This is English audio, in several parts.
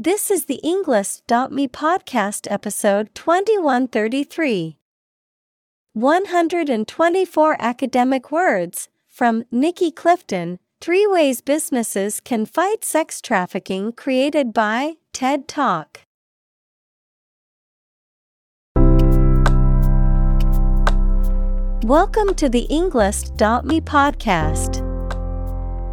This is the Englist.me podcast episode 2133. 124 academic words from Nikki Clifton Three Ways Businesses Can Fight Sex Trafficking, created by TED Talk. Welcome to the Englist.me podcast.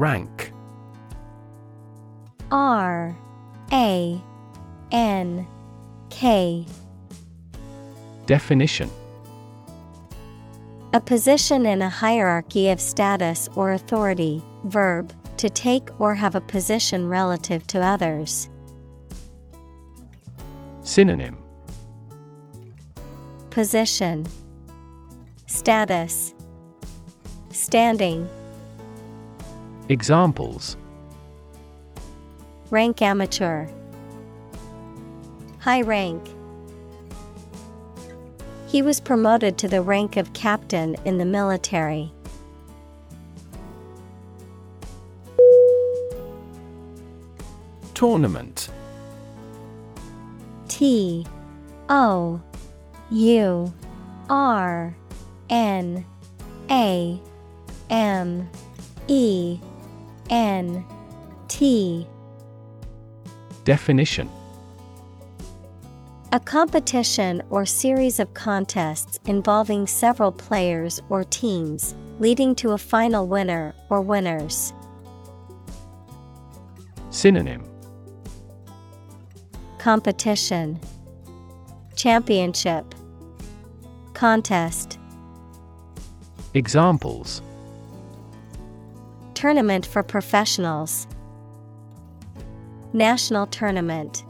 Rank. R A N K. Definition. A position in a hierarchy of status or authority, verb, to take or have a position relative to others. Synonym. Position. Status. Standing Examples. Rank amateur. High rank. He was promoted to the rank of captain in the military. Tournament. T O U R N A M E N T. Definition. A competition or series of contests involving several players or teams, leading to a final winner or winners. Synonym. Competition. Championship. Contest. Examples Tournament for professionals. National Tournament.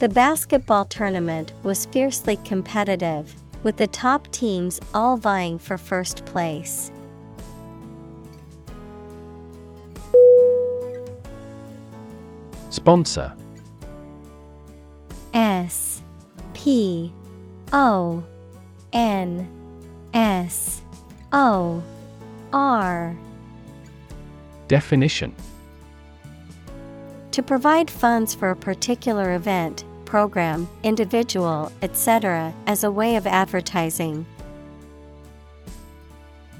The basketball tournament was fiercely competitive, with the top teams all vying for first place. Sponsor. S P O N S O R Definition To provide funds for a particular event, program, individual, etc., as a way of advertising.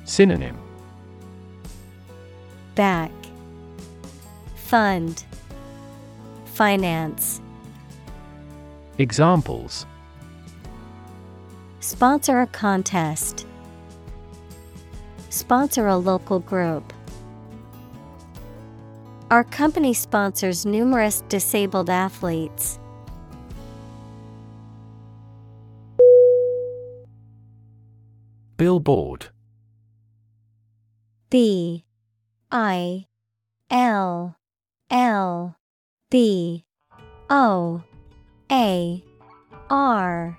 Synonym Back Fund Finance Examples Sponsor a contest. Sponsor a local group. Our company sponsors numerous disabled athletes. Billboard. B. I. L. L. B O. A. R.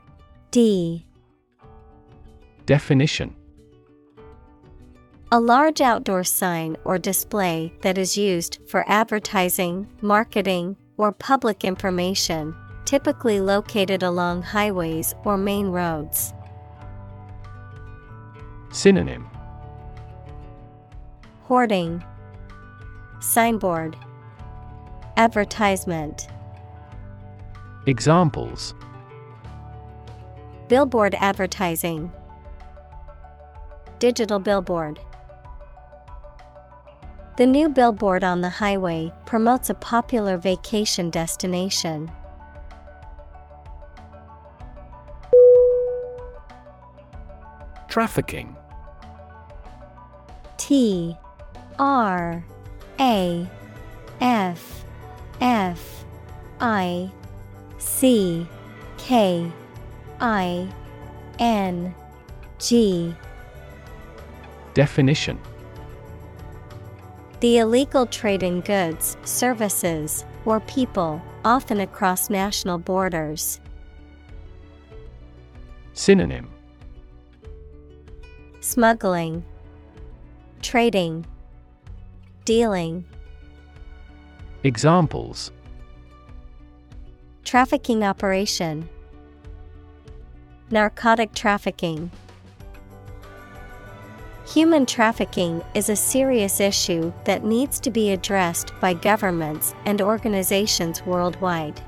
D. Definition A large outdoor sign or display that is used for advertising, marketing, or public information, typically located along highways or main roads. Synonym. Hoarding, Signboard, Advertisement, Examples. Billboard advertising, Digital billboard. The new billboard on the highway promotes a popular vacation destination. Trafficking. T R A F F I C K I N G Definition The illegal trade in goods, services, or people, often across national borders. Synonym Smuggling, Trading, Dealing. Examples Trafficking operation, Narcotic trafficking. Human trafficking is a serious issue that needs to be addressed by governments and organizations worldwide.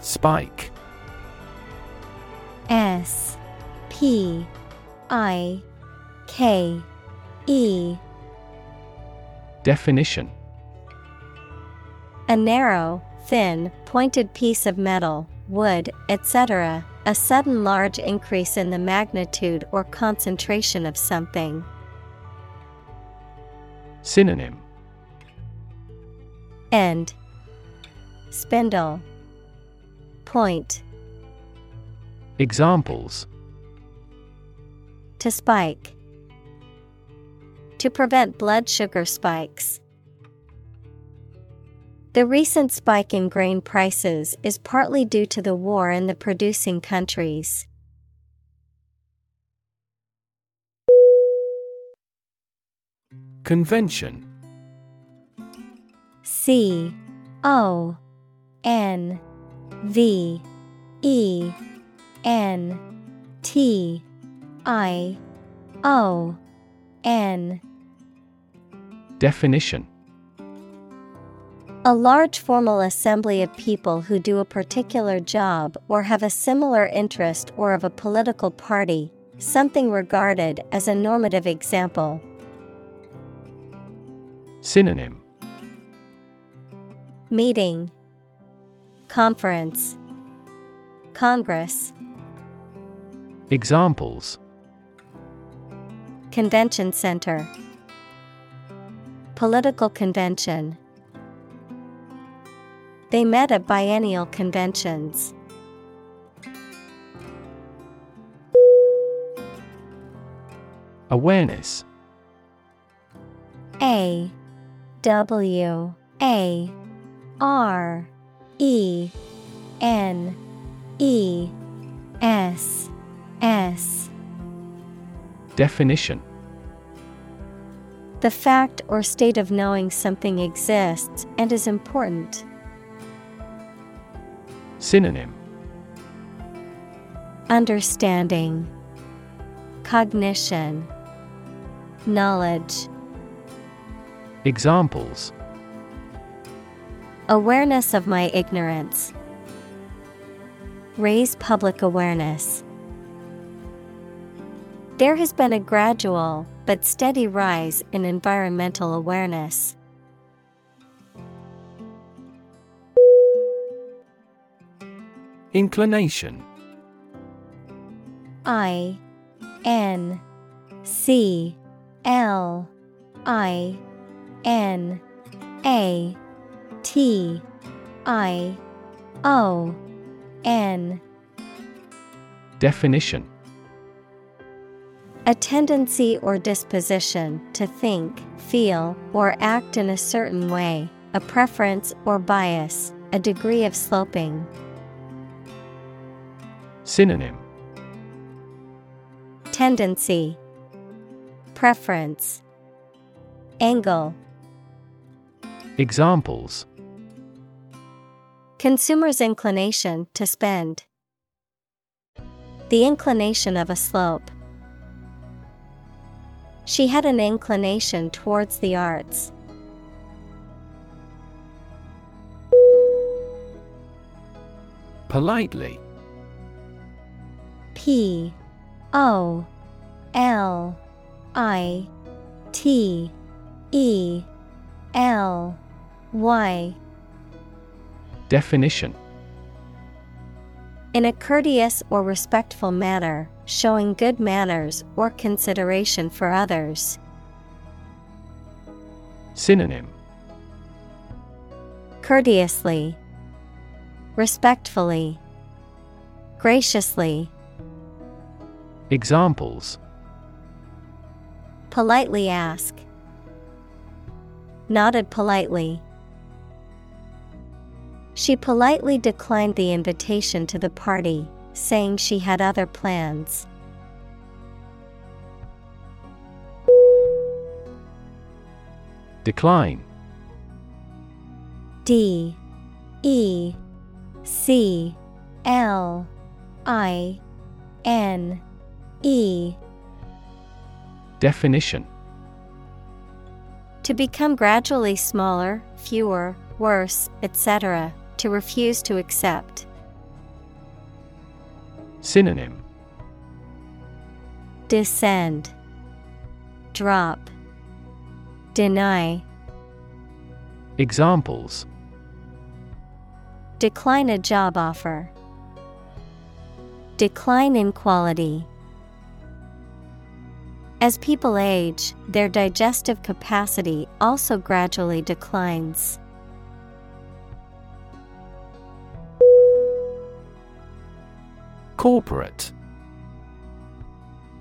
Spike. S P I K E. Definition. A narrow, thin, pointed piece of metal, wood, etc., a sudden large increase in the magnitude or concentration of something. Synonym End Spindle Point Examples To spike. To prevent blood sugar spikes. The recent spike in grain prices is partly due to the war in the producing countries. Convention. C O N V E N T I O N. Definition A large formal assembly of people who do a particular job or have a similar interest or of a political party, something regarded as a normative example. Synonym. Meeting. Conference. Congress. Examples. Convention Center. Political Convention They met at biennial conventions. Awareness A W A R E N E S S Definition The fact or state of knowing something exists and is important. Synonym Understanding, Cognition, Knowledge. Examples Awareness of my ignorance. Raise public awareness. There has been a gradual but steady rise in environmental awareness. Inclination. I N C L I N A T I O N. Definition. A tendency or disposition to think, feel, or act in a certain way, a preference or bias, a degree of sloping. Synonym Tendency, Preference, Angle. Examples Consumer's inclination to spend. The inclination of a slope. She had an inclination towards the arts. Politely P O L I T E L Y. Definition In a courteous or respectful manner, showing good manners or consideration for others. Synonym Courteously, Respectfully, Graciously. Examples. Politely ask. Nodded politely. She politely declined the invitation to the party, saying she had other plans. Decline. D. E. C. L. I. N E Definition To become gradually smaller, fewer, worse, etc., to refuse to accept. Synonym Descend, Drop, Deny. Examples Decline a job offer. Decline in quality. As people age, their digestive capacity also gradually declines. Corporate.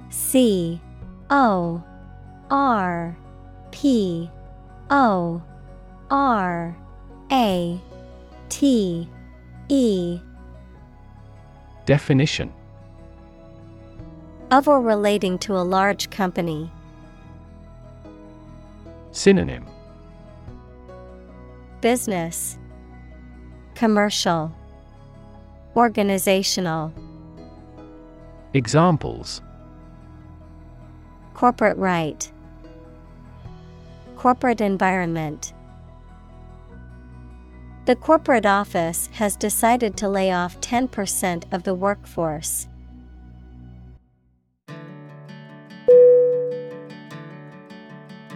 C O R P O R A T E. Definition of or relating to a large company. Synonym. Business. Commercial. Organizational. Examples. Corporate right. Corporate environment. The corporate office has decided to lay off 10% of the workforce.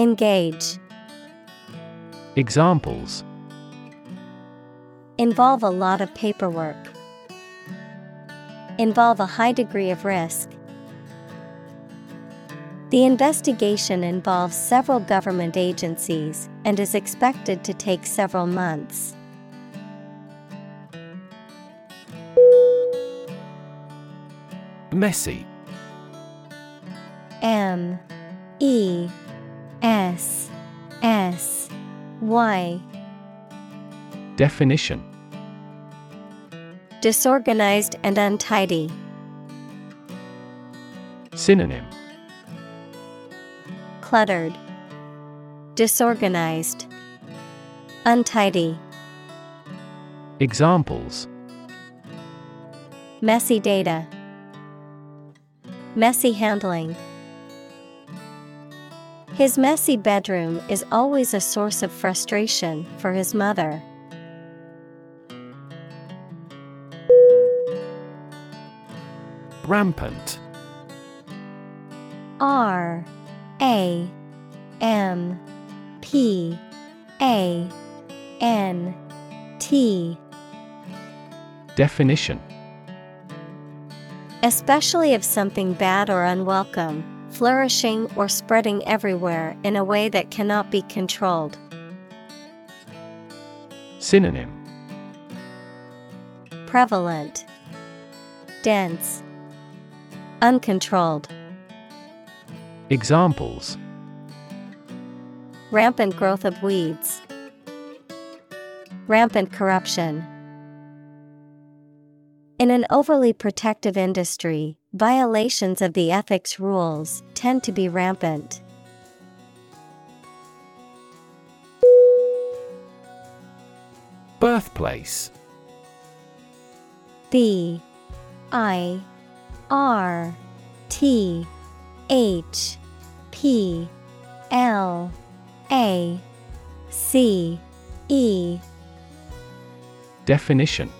Engage Examples Involve a lot of paperwork. Involve a high degree of risk. The investigation involves several government agencies and is expected to take several months. Messy M E S S Y Definition Disorganized and untidy. Synonym Cluttered. Disorganized. Untidy. Examples Messy data. Messy handling. His messy bedroom is always a source of frustration for his mother. Rampant. R A M P A N T. Definition. Especially of something bad or unwelcome, flourishing or spreading everywhere in a way that cannot be controlled. Synonym Prevalent, Dense, Uncontrolled. Examples Rampant growth of weeds. Rampant corruption. In an overly protective industry, Violations of the ethics rules tend to be rampant. Birthplace. B I R T H P L A C E. Definition.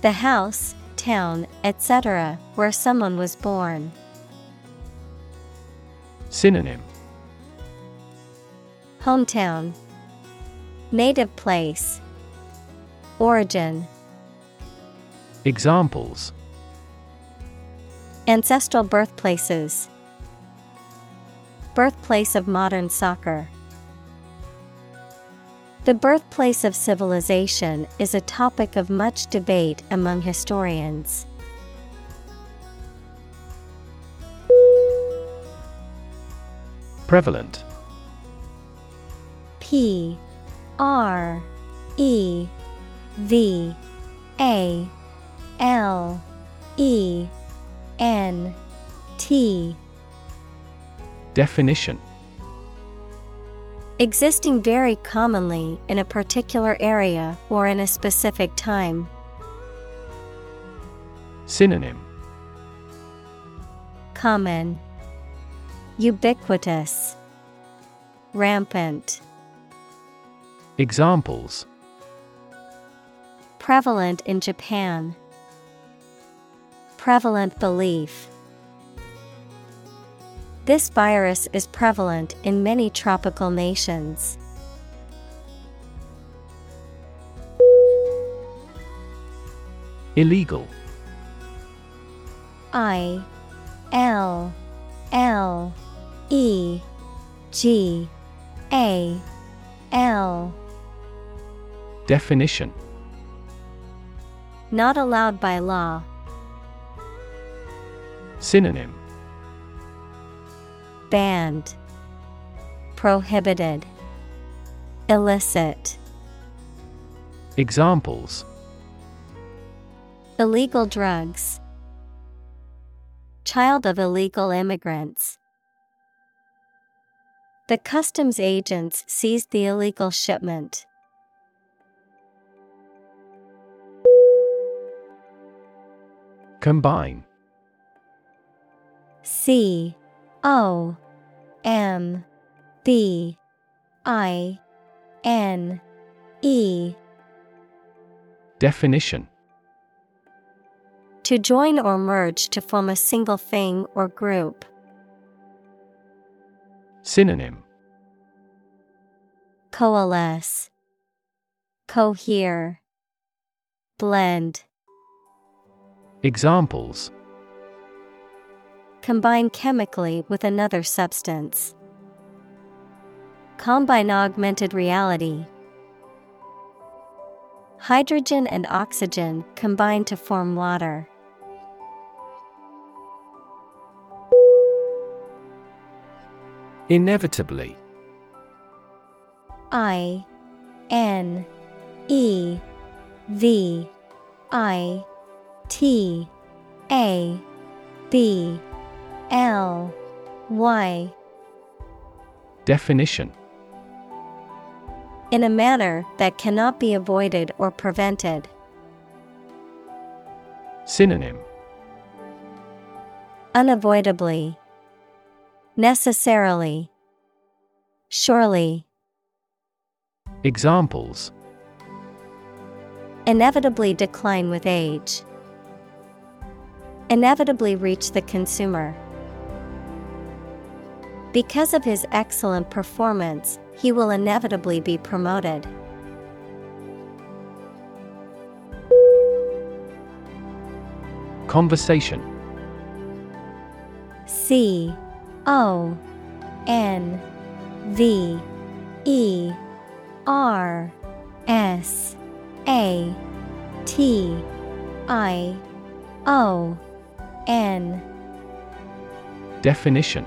The house, town, etc., where someone was born. Synonym. Hometown. Native place. Origin. Examples. Ancestral birthplaces. Birthplace of modern soccer The birthplace of civilization is a topic of much debate among historians. Prevalent. P R E V A L E N T. Definition Existing very commonly in a particular area or in a specific time. Synonym Common Ubiquitous Rampant Examples Prevalent in Japan. Prevalent belief. This virus is prevalent in many tropical nations. Illegal I L L E G A L Definition Not allowed by law. Synonym Banned. Prohibited. Illicit. Examples Illegal drugs. Child of illegal immigrants. The customs agents seized the illegal shipment. Combine C O M B I N E. Definition. To join or merge to form a single thing or group. Synonym. Coalesce, Cohere, Blend. Examples Combine chemically with another substance. Combine augmented reality. Hydrogen and oxygen combine to form water. Inevitably I N E V I T A B L Y Definition In a manner that cannot be avoided or prevented. Synonym Unavoidably. Necessarily. Surely. Examples Inevitably decline with age. Inevitably reach the consumer. Because of his excellent performance, he will inevitably be promoted. Conversation. C O N V E R S A T I O N. Definition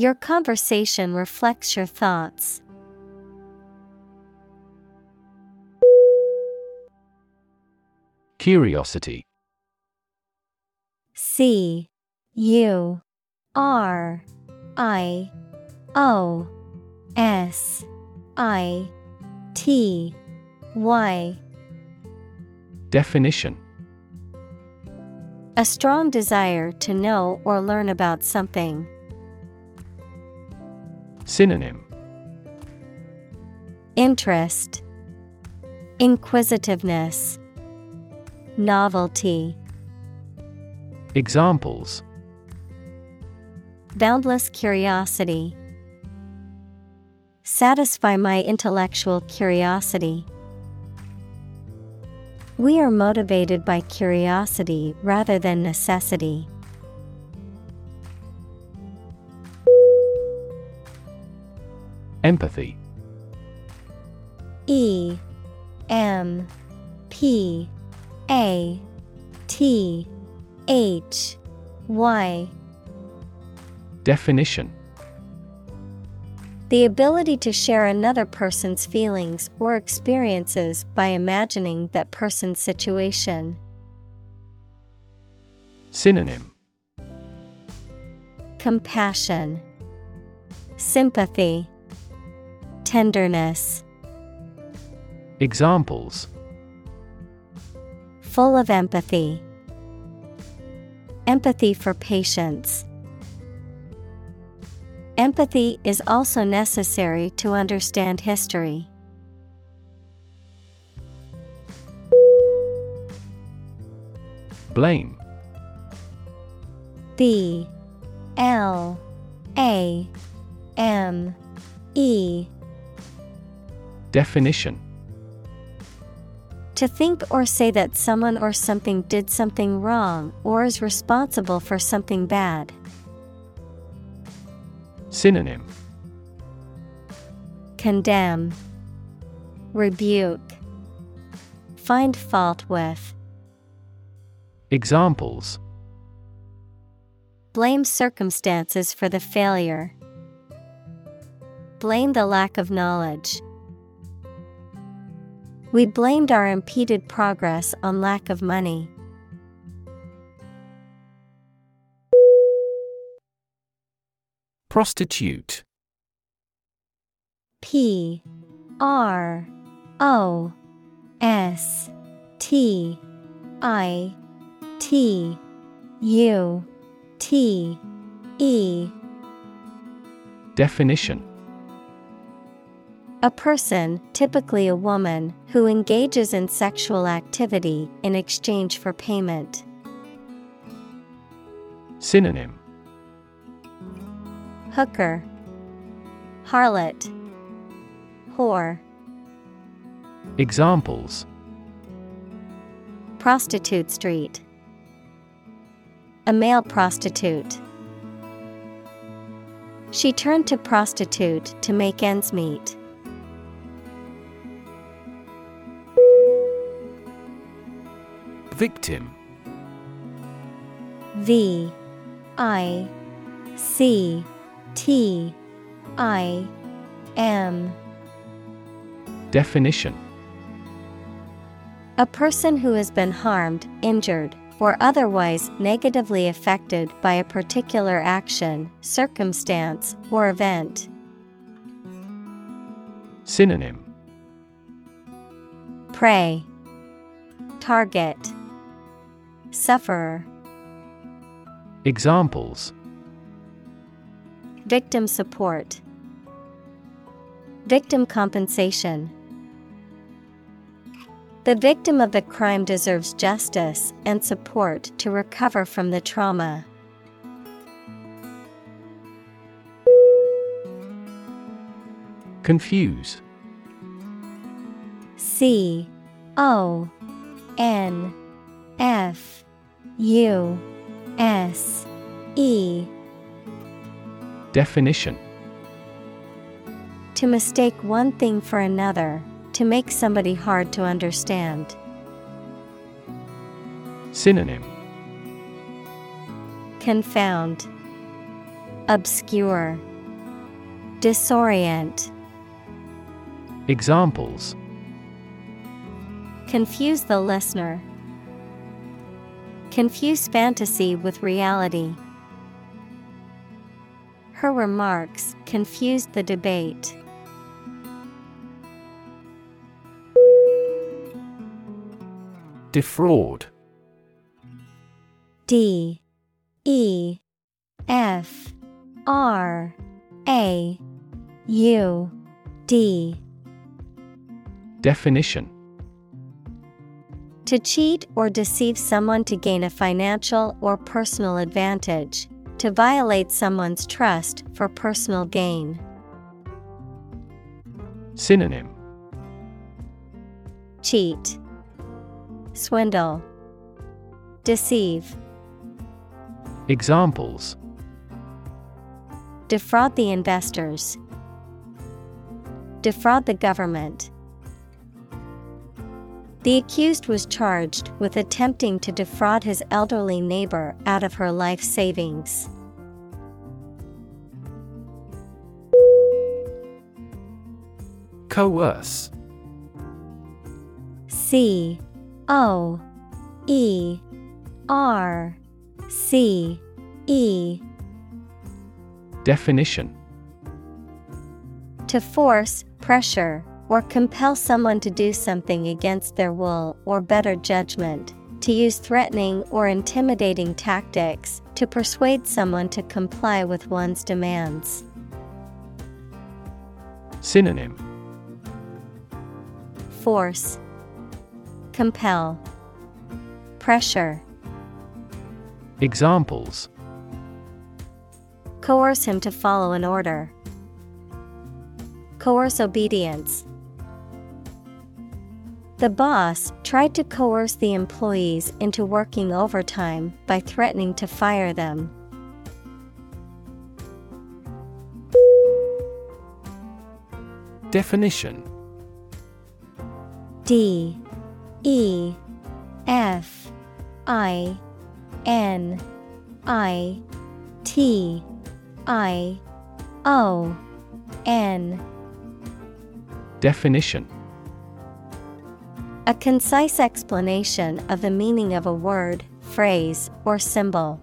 Your conversation reflects your thoughts. Curiosity C U R I O S I T Y Definition A strong desire to know or learn about something. Synonym Interest, Inquisitiveness, Novelty. Examples Boundless curiosity. Satisfy my intellectual curiosity. We are motivated by curiosity rather than necessity. Empathy. E M P A T H Y. Definition. The ability to share another person's feelings or experiences by imagining that person's situation. Synonym. Compassion, Sympathy, Tenderness. Examples Full of empathy. Empathy for patients. Empathy is also necessary to understand history. Blame B L A M E Definition To think or say that someone or something did something wrong or is responsible for something bad. Synonym Condemn, Rebuke, Find fault with. Examples Blame circumstances for the failure. Blame the lack of knowledge. We blamed our impeded progress on lack of money. Prostitute. P R O S T I T U T E. Definition A person, typically a woman, who engages in sexual activity in exchange for payment. Synonym Hooker, Harlot, Whore, Examples Prostitute Street. A male prostitute. She turned to prostitute to make ends meet. Victim. V I C T I M. Definition. A person who has been harmed, injured, or otherwise negatively affected by a particular action, circumstance, or event. Synonym. Prey, Target, Sufferer. Examples Victim support, Victim compensation. The victim of the crime deserves justice and support to recover from the trauma. Confuse C O N F U S E Definition To mistake one thing for another, to make somebody hard to understand. Synonym Confound, Obscure, Disorient. Examples Confuse the listener. Confuse fantasy with reality. Her remarks confused the debate. Defraud. D. E. F. R. A. U. D. Definition To cheat or deceive someone to gain a financial or personal advantage, to violate someone's trust for personal gain. Synonym Cheat, Swindle, Deceive. Examples Defraud the investors. Defraud the government. The accused was charged with attempting to defraud his elderly neighbor out of her life savings. Coerce. C O E R C E. Definition. To force, pressure, or compel someone to do something against their will or better judgment, to use threatening or intimidating tactics to persuade someone to comply with one's demands. Synonym Force, Compel, Pressure. Examples Coerce him to follow an order. Coerce obedience. The boss tried to coerce the employees into working overtime by threatening to fire them. Definition. D. E. F. I. N. I. T. I. O. N. Definition A concise explanation of the meaning of a word, phrase, or symbol.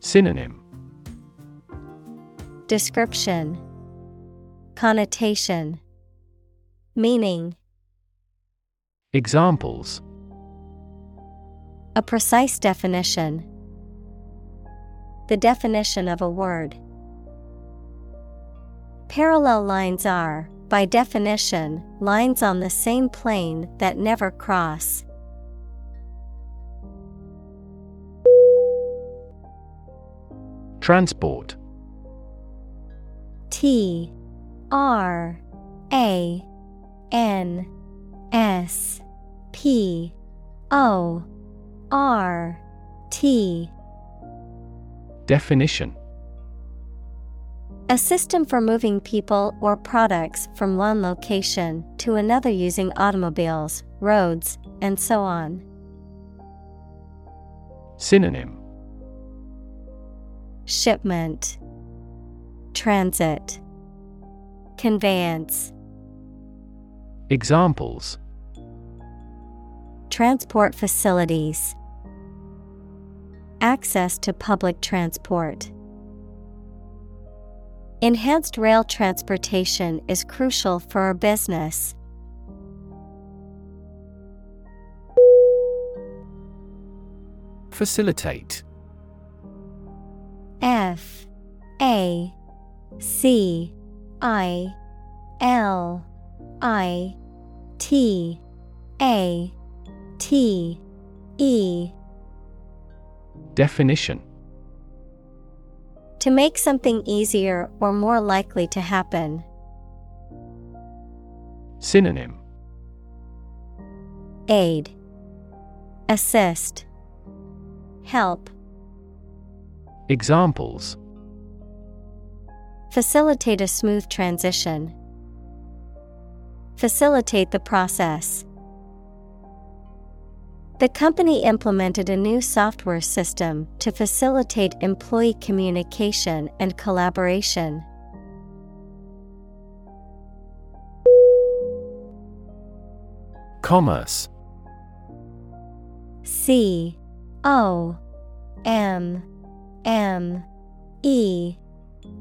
Synonym Description Connotation Meaning Examples A precise definition. The definition of a word. Parallel lines are, by definition, lines on the same plane that never cross. Transport. T R A N S P O R T. Definition A system for moving people or products from one location to another using automobiles, roads, and so on. Synonym. Shipment. Transit. Conveyance. Examples. Transport facilities. Access to public transport. Enhanced rail transportation is crucial for our business. Facilitate. F A C I L I T A T E. Definition To make something easier or more likely to happen. Synonym Aid Assist, Help, Examples Facilitate a smooth transition. Facilitate the process. The company implemented a new software system to facilitate employee communication and collaboration. Commerce. C O M M E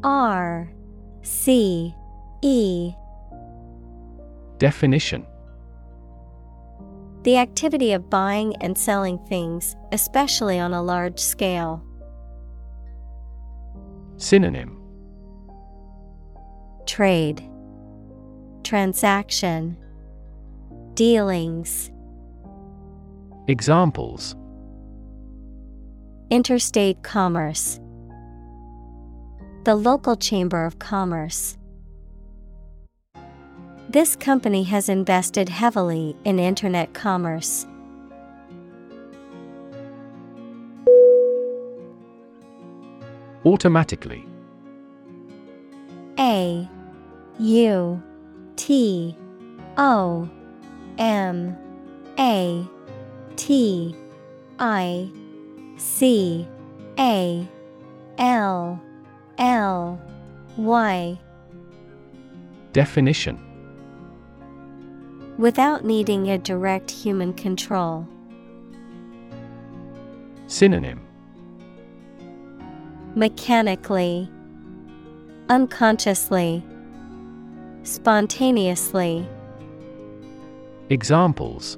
R C E. Definition The activity of buying and selling things, especially on a large scale. Synonym. Trade, Transaction, Dealings, Examples. Interstate commerce, The local chamber of commerce. This company has invested heavily in Internet commerce. Automatically. A U T O M A T I C A L L Y. Definition Without needing a direct human control. Synonym Mechanically, Unconsciously, Spontaneously. Examples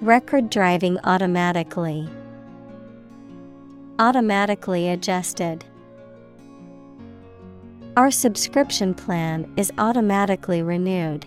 Record driving automatically. Automatically adjusted. Our subscription plan is automatically renewed.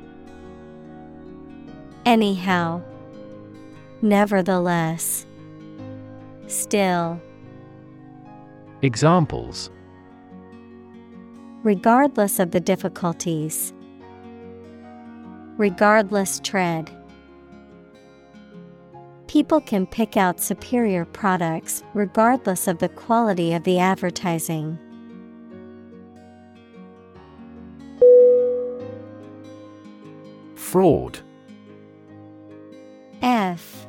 Anyhow. Nevertheless. Still. Examples Regardless of the difficulties. Regardless tread. People can pick out superior products regardless of the quality of the advertising. Fraud F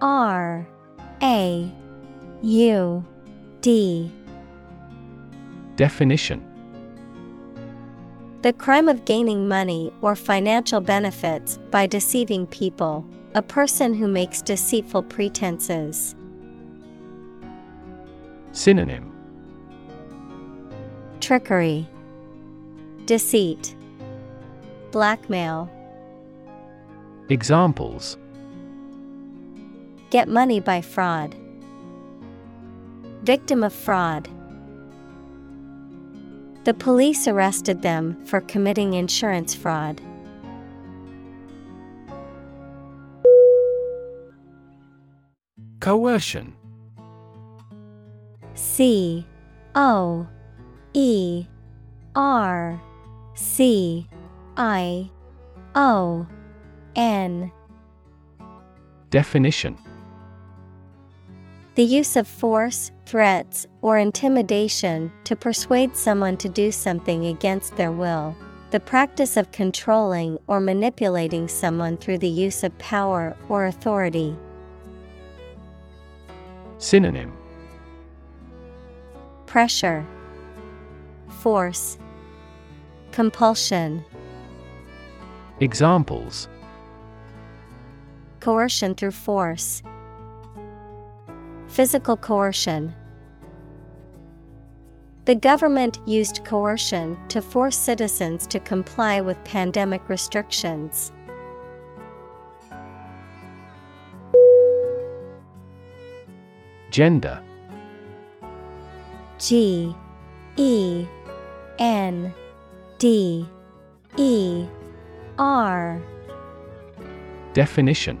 R A U D. Definition. The crime of gaining money or financial benefits by deceiving people, a person who makes deceitful pretenses. Synonym. Trickery, Deceit, Blackmail. Examples Get money by fraud. Victim of fraud. The police arrested them for committing insurance fraud. Coercion C O E R C I O N Definition The use of force, threats, or intimidation to persuade someone to do something against their will. The practice of controlling or manipulating someone through the use of power or authority. Synonym Pressure, Force, Compulsion. Examples Coercion through force. Physical coercion. The government used coercion to force citizens to comply with pandemic restrictions. Gender G E N D E R Definition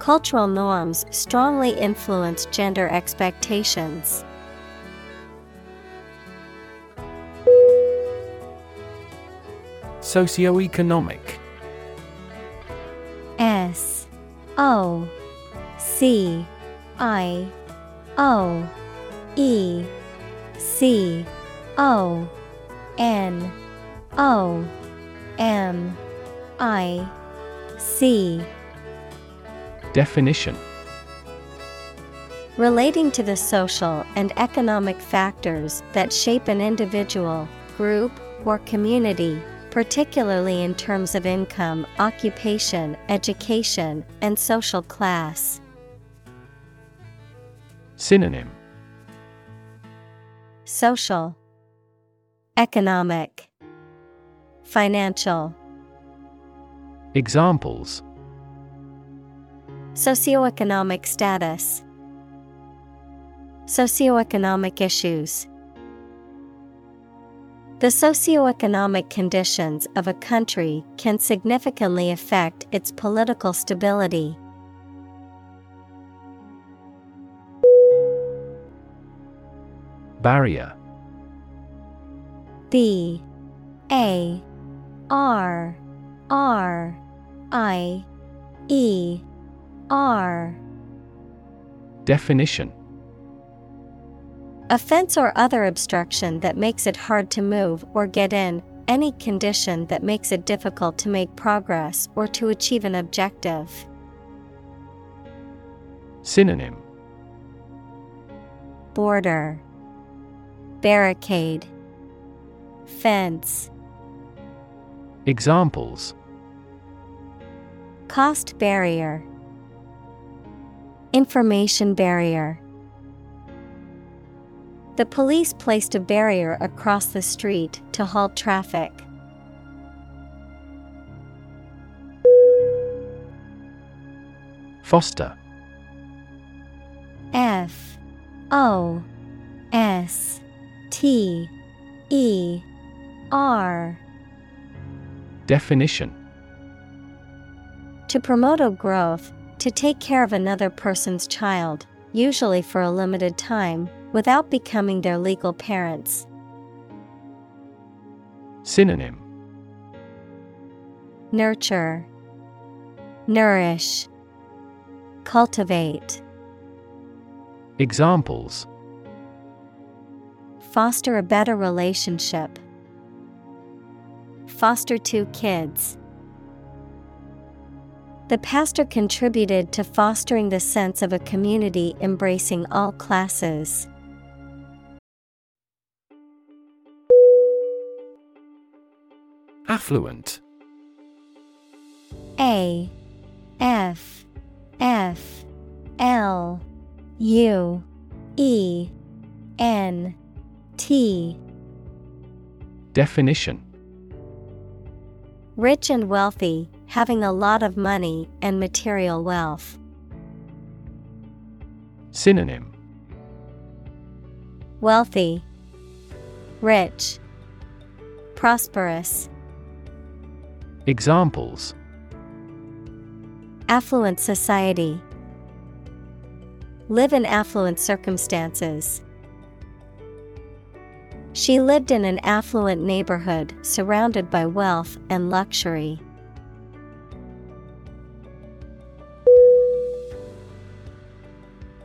Cultural norms strongly influence gender expectations. Socioeconomic S O C I O E C O N O M I C Definition. Relating to the social and economic factors that shape an individual, group, or community, particularly in terms of income, occupation, education, and social class. Synonym. Social, Economic, Financial. Examples Socioeconomic status, Socioeconomic issues. The socioeconomic conditions of a country can significantly affect its political stability. Barrier. B. A. R. R. I. E R Definition. A fence or other obstruction that makes it hard to move or get in, any condition that makes it difficult to make progress or to achieve an objective. Synonym. Border. Barricade. Fence. Examples. Cost barrier Information barrier. The police placed a barrier across the street to halt traffic. Foster. F. O. S. T. E. R. Definition. To promote a growth, to take care of another person's child, usually for a limited time, without becoming their legal parents. Synonym Nurture, Nourish, Cultivate. Examples Foster a better relationship. Foster two kids. The pastor contributed to fostering the sense of a community embracing all classes. Affluent. A F F L U E N T. Definition. Rich and wealthy, having a lot of money and material wealth. Synonym Wealthy, Rich, Prosperous. Examples Affluent society. Live in affluent circumstances. She lived in an affluent neighborhood surrounded by wealth and luxury.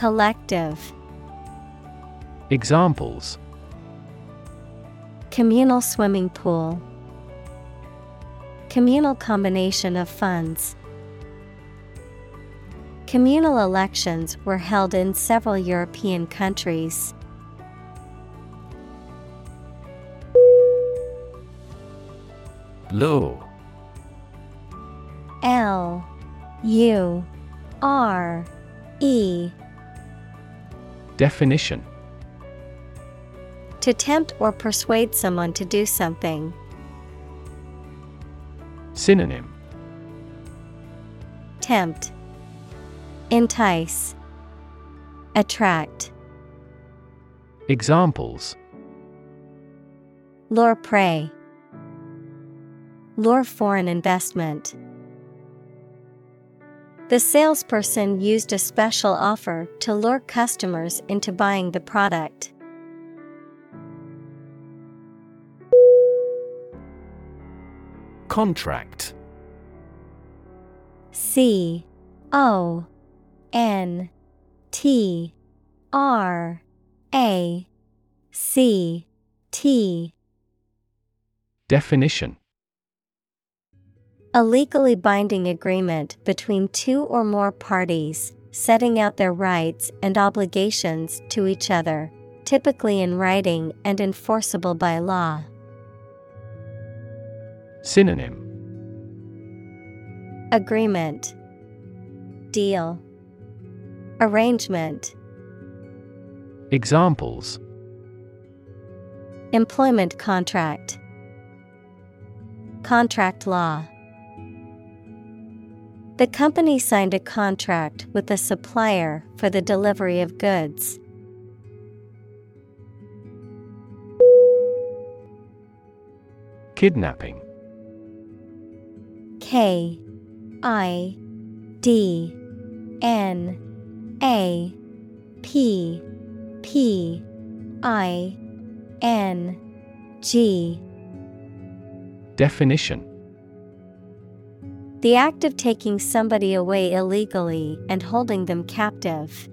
Collective. Examples Communal swimming pool, Communal combination of funds. Communal elections were held in several European countries. L U R E Definition. To tempt or persuade someone to do something. Synonym. Tempt, Entice, Attract, Examples. Lure prey, Lure foreign investment. The salesperson used a special offer to lure customers into buying the product. Contract. C O N T R A C T. Definition A legally binding agreement between two or more parties, setting out their rights and obligations to each other, typically in writing and enforceable by law. Synonym. Agreement. Deal. Arrangement. Examples. Employment contract. Contract law The company signed a contract with a supplier for the delivery of goods. Kidnapping. K I D N A P P I N G. Definition The act of taking somebody away illegally and holding them captive.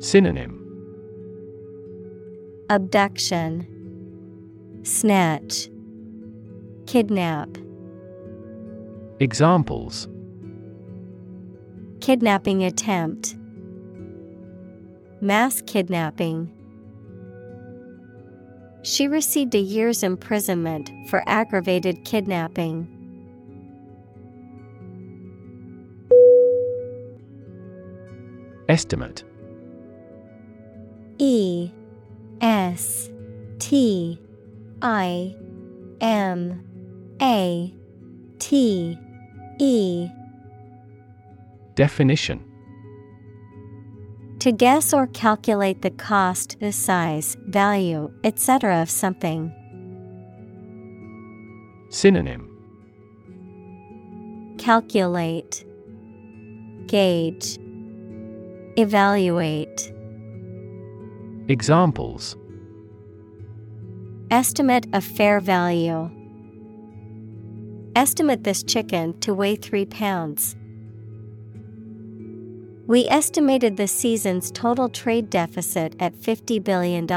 Synonym. Abduction. Snatch. Kidnap. Examples. Kidnapping attempt. Mass kidnapping. She received a year's imprisonment for aggravated kidnapping. Estimate. E S T I M A T E. Definition. To guess or calculate the cost, the size, value, etc. of something. Synonym. Calculate, Gauge, Evaluate. Examples Estimate of fair value. Estimate this chicken to weigh 3 pounds. We estimated the season's total trade deficit at $50 billion.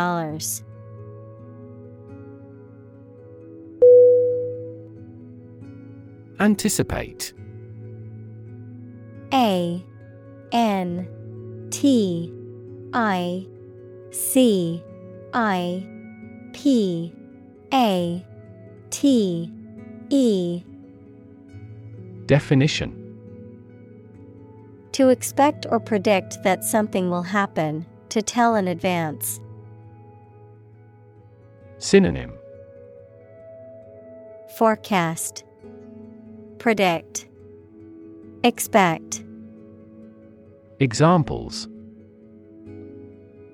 Anticipate A N T I C I P A T E. Definition. To expect or predict that something will happen, to tell in advance. Synonym. Forecast. Predict. Expect Examples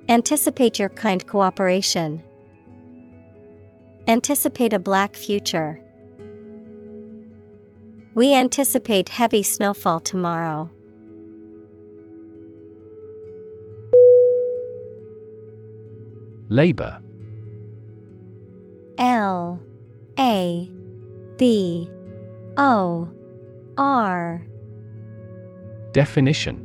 Anticipate your kind cooperation. Anticipate a black future. We anticipate heavy snowfall tomorrow. Labor L A B O R Definition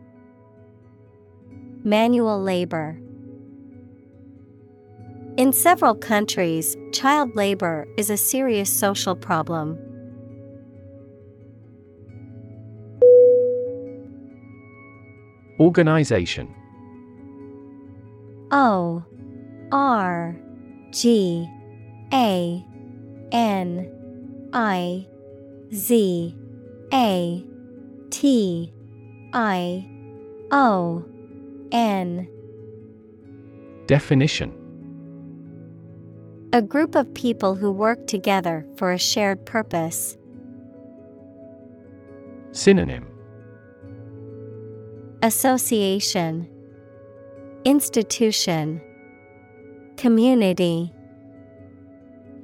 Manual labor. In several countries, child labor is a serious social problem. Organization O R G A N I Z A T I O N. Definition. A group of people who work together for a shared purpose. Synonym. Association. Institution. Community.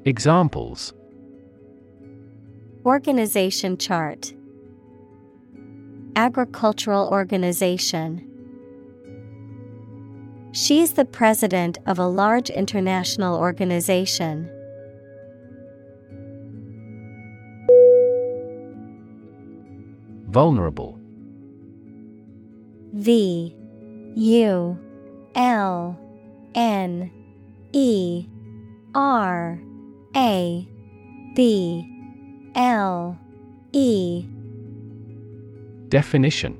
Examples. Organization chart. Agricultural organization She is the president of a large international organization. Vulnerable. V U L N E R A B L E. Definition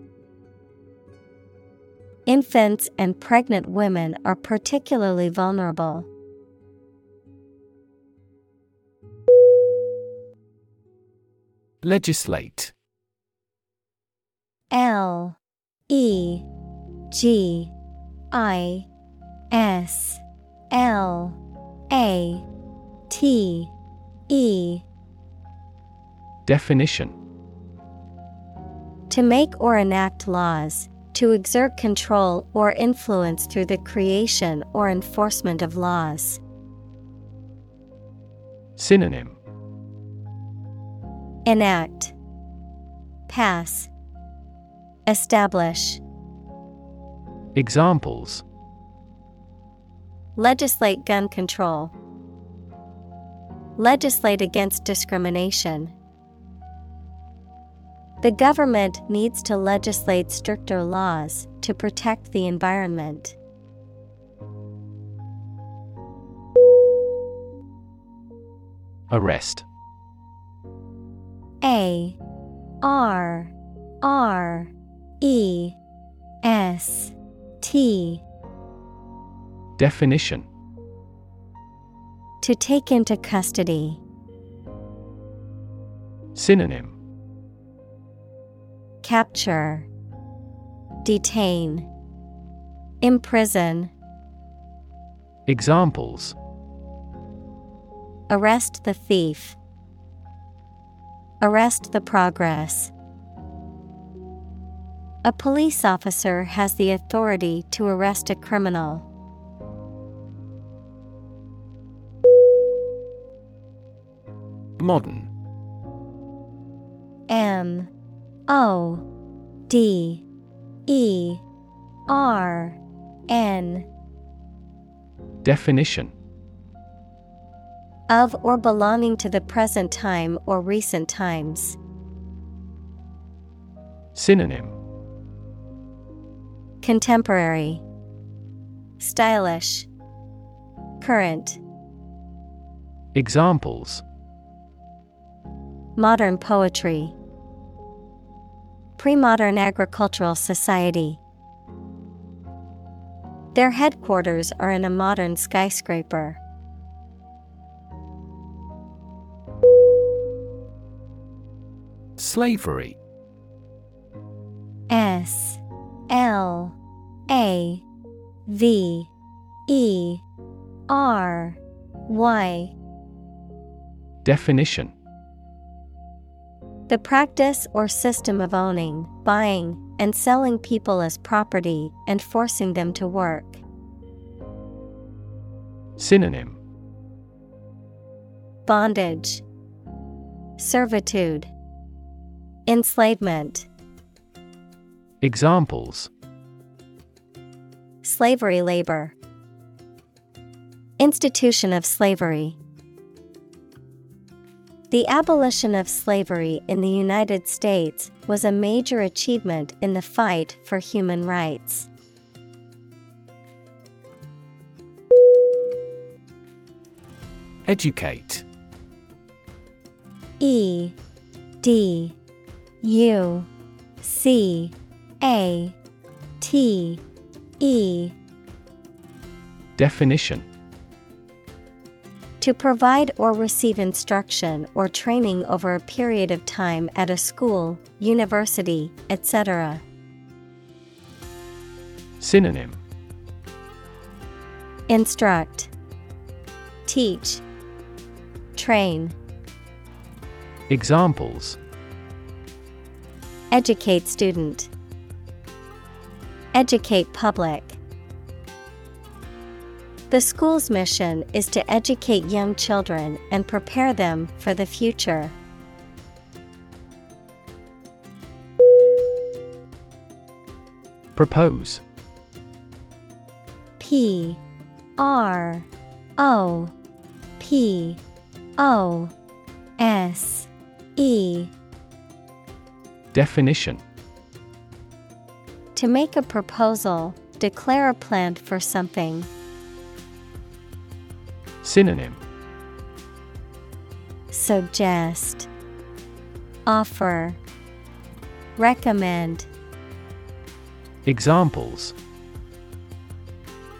Infants and pregnant women are particularly vulnerable. Legislate. L E G I S L A T E. Definition. To make or enact laws, to exert control or influence through the creation or enforcement of laws. Synonym Enact, Pass, Establish. Examples Legislate gun control. Legislate against discrimination. The government needs to legislate stricter laws to protect the environment. Arrest A R R E S T Definition To take into custody. Synonym Capture, Detain, Imprison, Examples Arrest the thief, Arrest the progress. A police officer has the authority to arrest a criminal. Modern M O D E R N Definition Of or belonging to the present time or recent times. Synonym Contemporary, Stylish, Current. Examples Modern poetry. Pre-modern agricultural society. Their headquarters are in a modern skyscraper. Slavery S L A V E R Y Definition The practice or system of owning, buying, and selling people as property and forcing them to work. Synonym. Bondage, Servitude, Enslavement, Examples. Slavery labor, Institution of slavery. The abolition of slavery in the United States was a major achievement in the fight for human rights. Educate. E D U C A T E. Definition To provide or receive instruction or training over a period of time at a school, university, etc. Synonym. Instruct, Teach, Train, Examples. Educate student, Educate public. The school's mission is to educate young children and prepare them for the future. Propose P R O P O S E Definition To make a proposal, declare a plan for something. Synonym Suggest, Offer, Recommend. Examples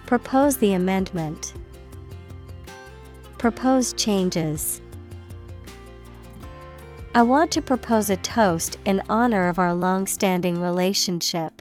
Propose the amendment. Propose changes. I want to propose a toast in honor of our long standing relationship.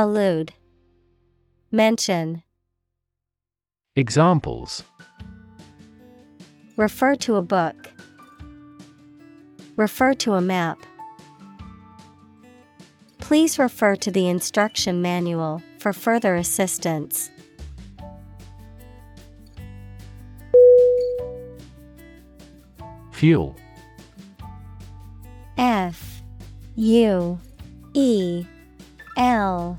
Allude, Mention, Examples. Refer to a book, Refer to a map. Please refer to the instruction manual for further assistance. Fuel. F U E L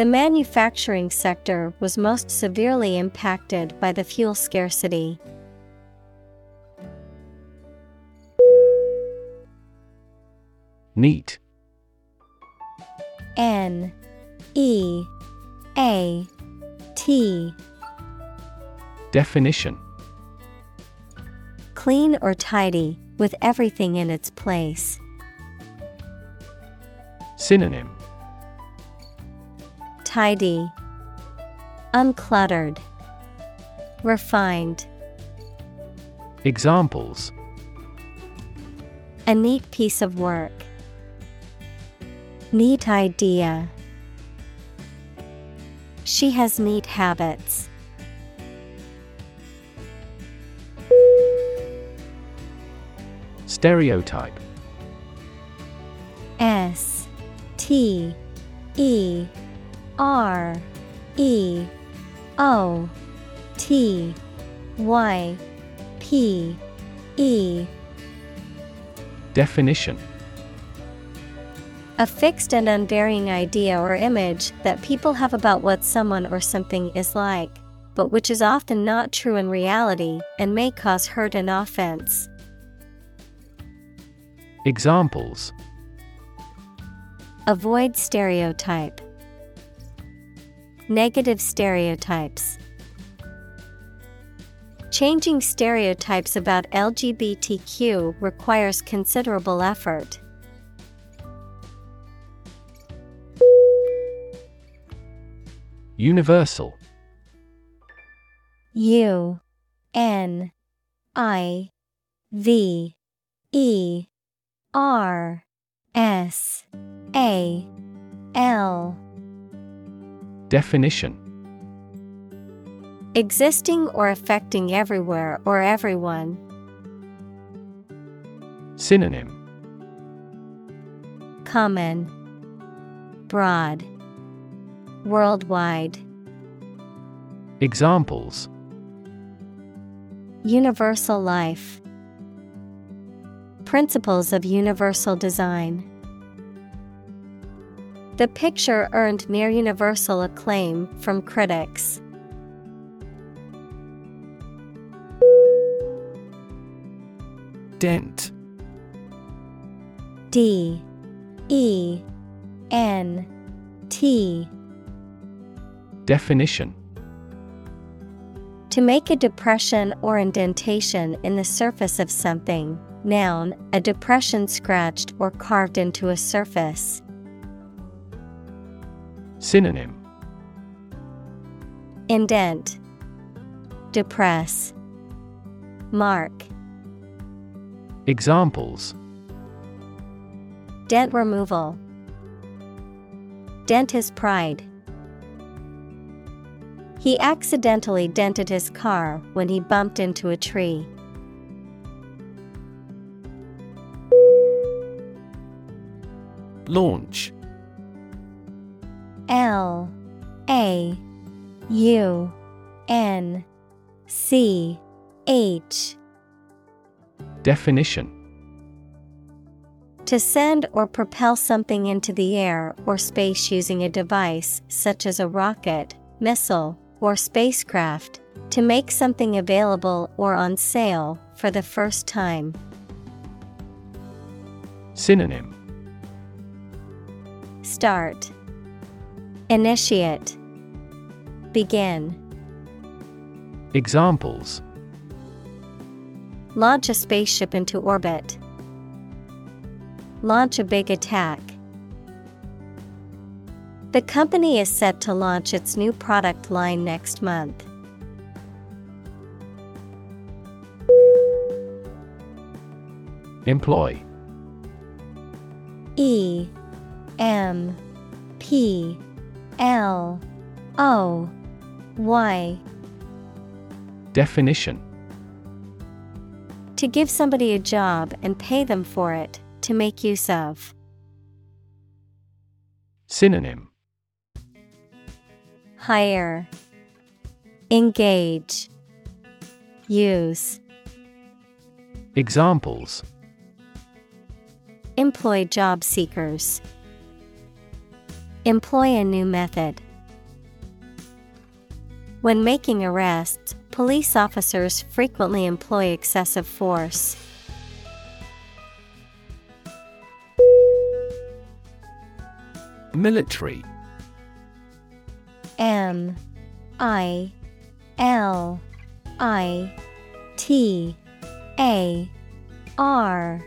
The manufacturing sector was most severely impacted by the fuel scarcity. Neat. N. E. A. T. Definition. Clean or tidy, with everything in its place. Synonym Tidy, Uncluttered, Refined. Examples A neat piece of work. Neat idea. She has neat habits. Stereotype S T E R E O T Y P E Definition A fixed and unvarying idea or image that people have about what someone or something is like, but which is often not true in reality and may cause hurt and offense. Examples Avoid stereotype. Negative stereotypes. Changing stereotypes about LGBTQ requires considerable effort. Universal U N I V E R S A L Definition Existing or affecting everywhere or everyone. Synonym Common, Broad, Worldwide. Examples Universal life. Principles of universal design. The picture earned near universal acclaim from critics. Dent D E N T Definition To make a depression or indentation in the surface of something. Noun, a depression scratched or carved into a surface. Synonym Indent, Depress, Mark. Examples Dent removal. Dent his pride. He accidentally dented his car when he bumped into a tree. Launch L A U N C H. Definition. To send or propel something into the air or space using a device such as a rocket, missile, or spacecraft, to make something available or on sale for the first time. Synonym. Start Initiate Begin Examples Launch a spaceship into orbit. Launch a big attack. The company is set to launch its new product line next month. Employ E M P L O Y Definition To give somebody a job and pay them for it, to make use of. Synonym Hire, Engage, Use. Examples Employ job seekers. Employ a new method. When making arrests, police officers frequently employ excessive force. Military M I L I T A R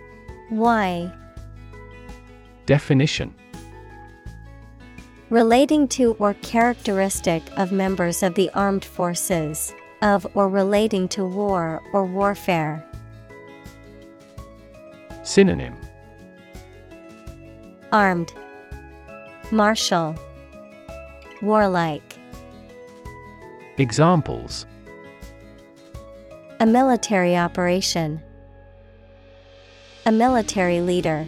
Y. Definition Relating to or characteristic of members of the armed forces, of or relating to war or warfare. Synonym Armed, Martial, Warlike. Examples A military operation, a military leader.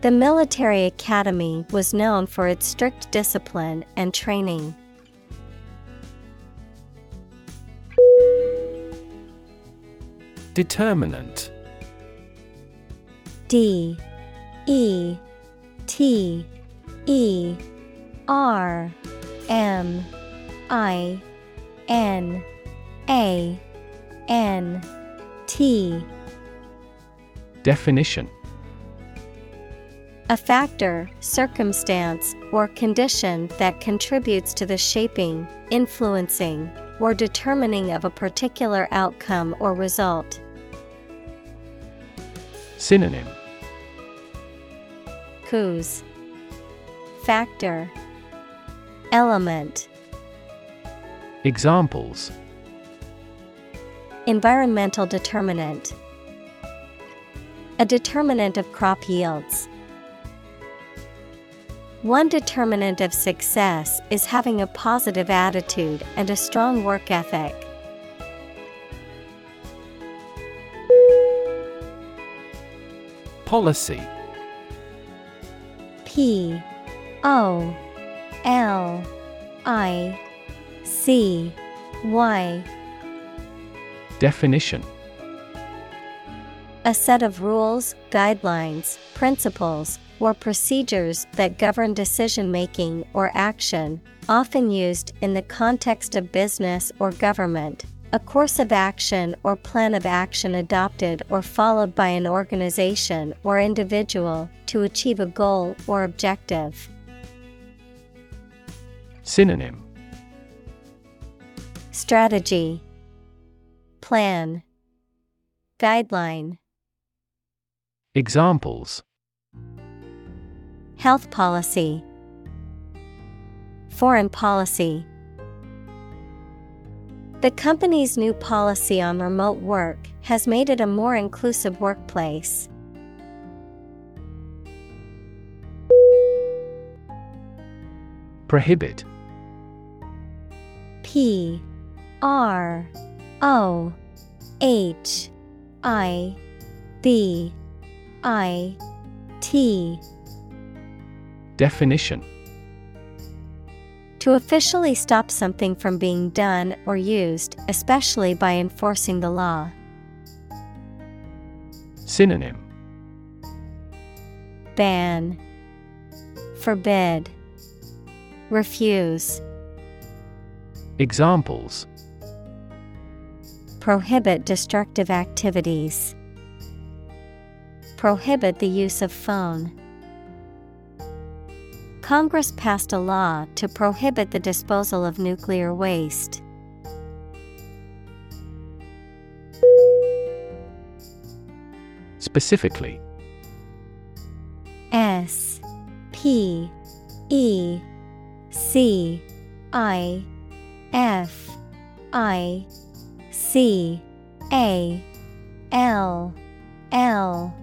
The military academy was known for its strict discipline and training. Determinant. D. E. T. E. R. M. I. N. A. N. T. Definition A factor, circumstance, or condition that contributes to the shaping, influencing, or determining of a particular outcome or result. Synonym. Cause. Factor. Element. Examples. Environmental determinant. A determinant of crop yields. One determinant of success is having a positive attitude and a strong work ethic. Policy. P O L I C Y. Definition. A set of rules, guidelines, principles, or procedures that govern decision making or action, often used in the context of business or government. A course of action or plan of action adopted or followed by an organization or individual to achieve a goal or objective. Synonym. Strategy. Plan. Guideline. Examples Health policy. Foreign policy. The company's new policy on remote work has made it a more inclusive workplace. Prohibit. P R O H I B I T Definition To officially stop something from being done or used, especially by enforcing the law. Synonym Ban Forbid Refuse Examples Prohibit destructive activities. Prohibit the use of phone. Congress passed a law to prohibit the disposal of nuclear waste. Specifically S P E C I F I C A L L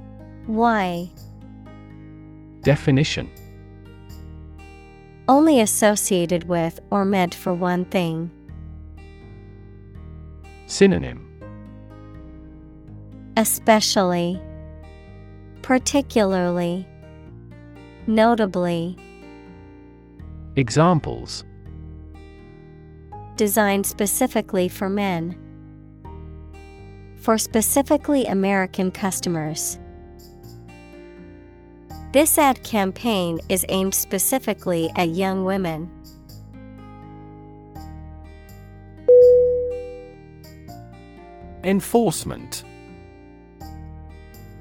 Y Definition Only associated with or meant for one thing. Synonym Especially, particularly, notably, Examples designed specifically for men. For specifically American customers. This ad campaign is aimed specifically at young women. Enforcement.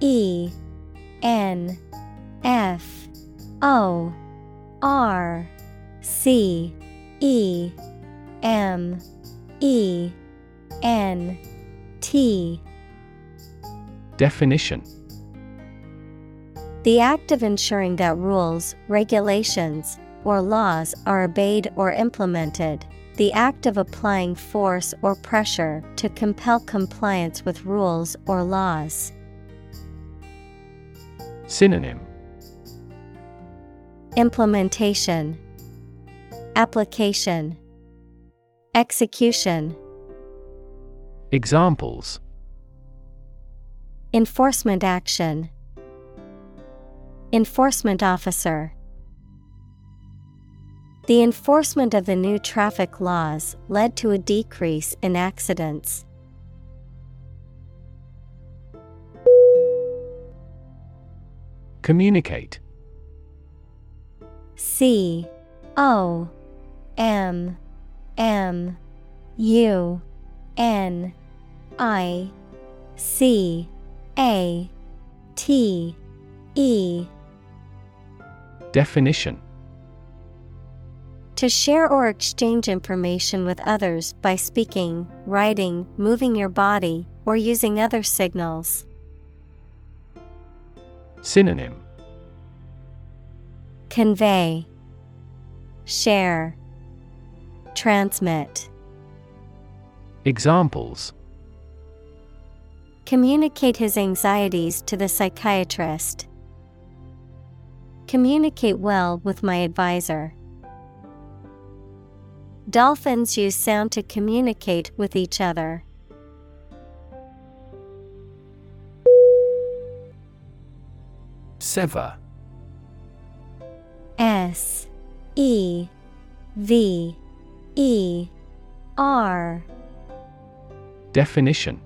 E N F O R C E M E N T. Definition The act of ensuring that rules, regulations, or laws are obeyed or implemented. The act of applying force or pressure to compel compliance with rules or laws. Synonym Implementation, Application, Execution. Examples Enforcement action, Enforcement officer. The enforcement of the new traffic laws led to a decrease in accidents. Communicate C O M M U N I C A T E Definition To share or exchange information with others by speaking, writing, moving your body, or using other signals. Synonym Convey, Share, Transmit. Examples Communicate his anxieties to the psychiatrist. Communicate well with my advisor. Dolphins use sound to communicate with each other. Sever S E V E R Definition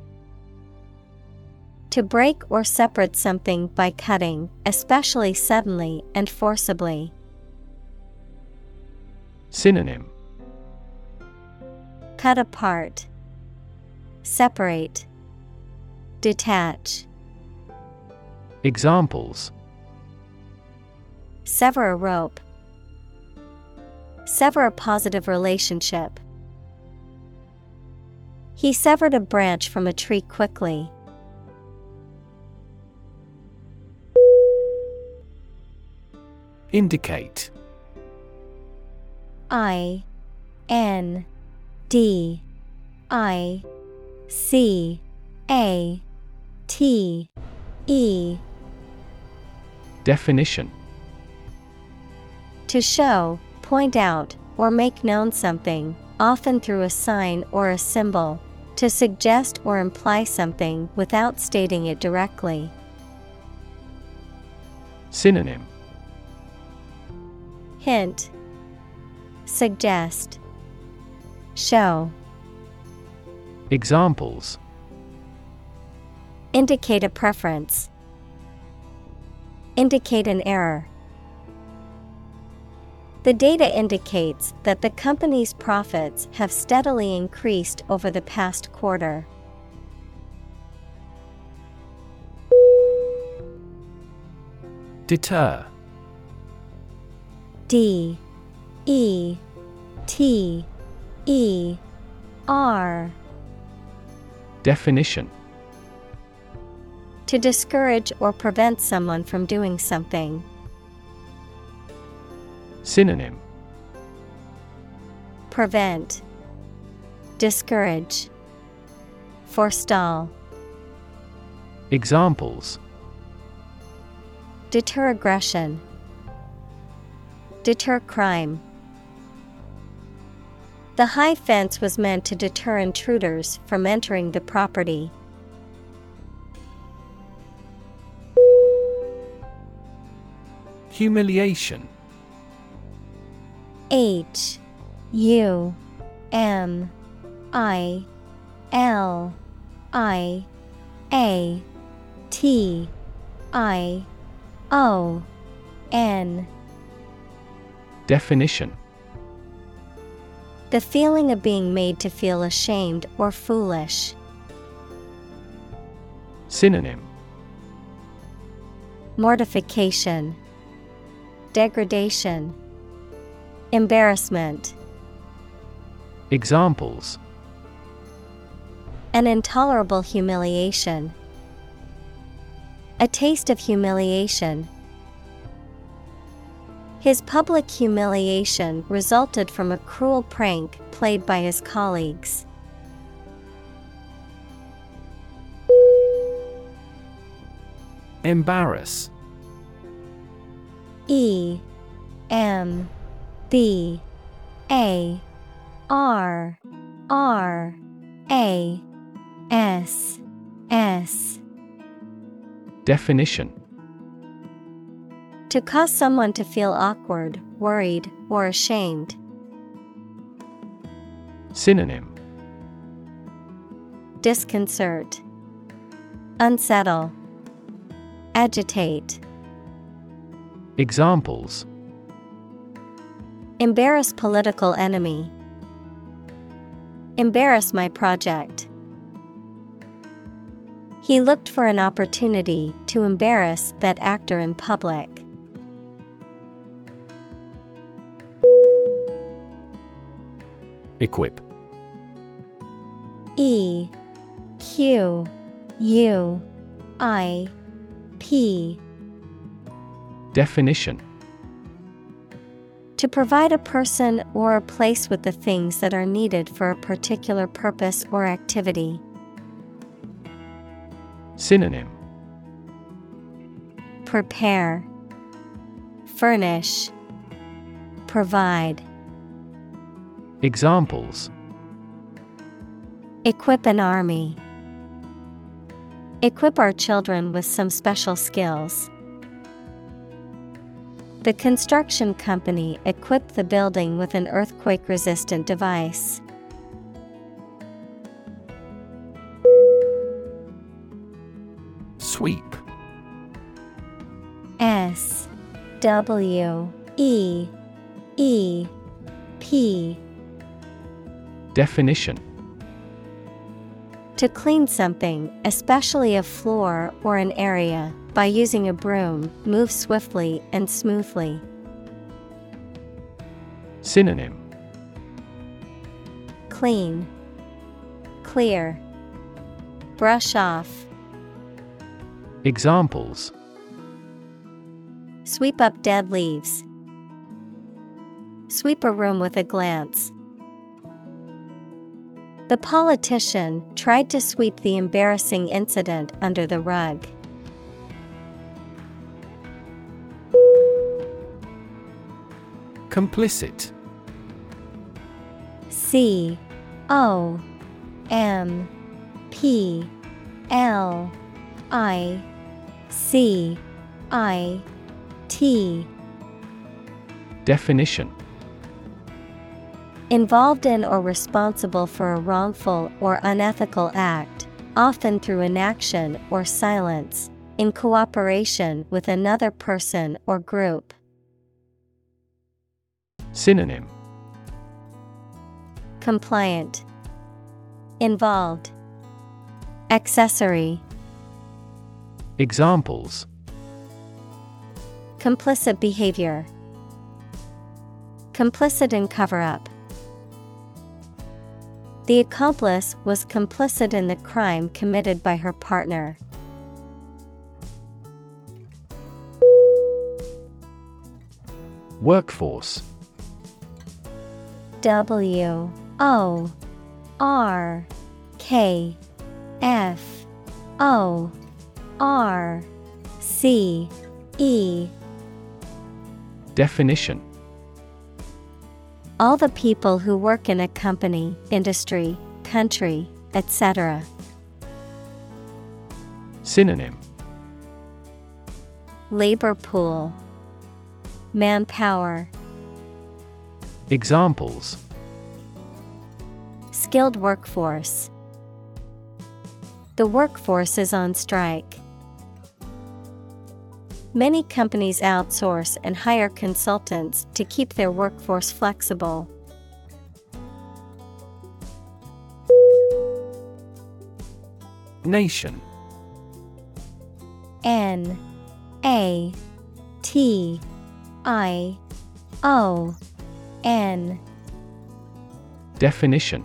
To break or separate something by cutting, especially suddenly and forcibly. Synonym Cut apart, Separate, Detach. Examples Sever a rope. Sever a positive relationship. He severed a branch from a tree quickly. Indicate. I N D I C A T E. Definition. To show, point out, or make known something, often through a sign or a symbol, to suggest or imply something without stating it directly. Synonym Hint, Suggest, Show, Examples Indicate a preference, Indicate an error. The data indicates that the company's profits have steadily increased over the past quarter. Deter D E T E R. Definition. To discourage or prevent someone from doing something. Synonym. Prevent, Discourage, Forestall, Examples. Deter aggression, Deter crime. The high fence was meant to deter intruders from entering the property. Humiliation H U M I L I A T I O N Definition The feeling of being made to feel ashamed or foolish. Synonym Mortification, Degradation, Embarrassment. Examples An intolerable humiliation. A taste of humiliation. His public humiliation resulted from a cruel prank played by his colleagues. Embarrass. E M B A R R A S S. Definition To cause someone to feel awkward, worried, or ashamed. Synonym Disconcert, Unsettle, Agitate. Examples Embarrass political enemy. Embarrass my project. He looked for an opportunity to embarrass that actor in public. Equip. E Q U I P. Definition. To provide a person or a place with the things that are needed for a particular purpose or activity. Synonym. Prepare, Furnish, Provide. Examples Equip an army. Equip our children with some special skills. The construction company equipped the building with an earthquake resistant device. Sweep S W E E P Definition To clean something, especially a floor or an area, by using a broom, move swiftly and smoothly. Synonym Clean, Clear, Brush off, Examples Sweep up dead leaves. Sweep a room with a glance. The politician tried to sweep the embarrassing incident under the rug. Complicit. C O M P L I C I T. Definition Involved in or responsible for a wrongful or unethical act, often through inaction or silence, in cooperation with another person or group. Synonym. Compliant, Involved, Accessory, Examples. Complicit behavior, Complicit in cover up. The accomplice was complicit in the crime committed by her partner. Workforce. W O R K F O R C E. Definition All the people who work in a company, industry, country, etc. Synonym Labor pool, Manpower, Examples Skilled workforce. The workforce is on strike. Many companies outsource and hire consultants to keep their workforce flexible. Nation. N. A. T. I. O. N. Definition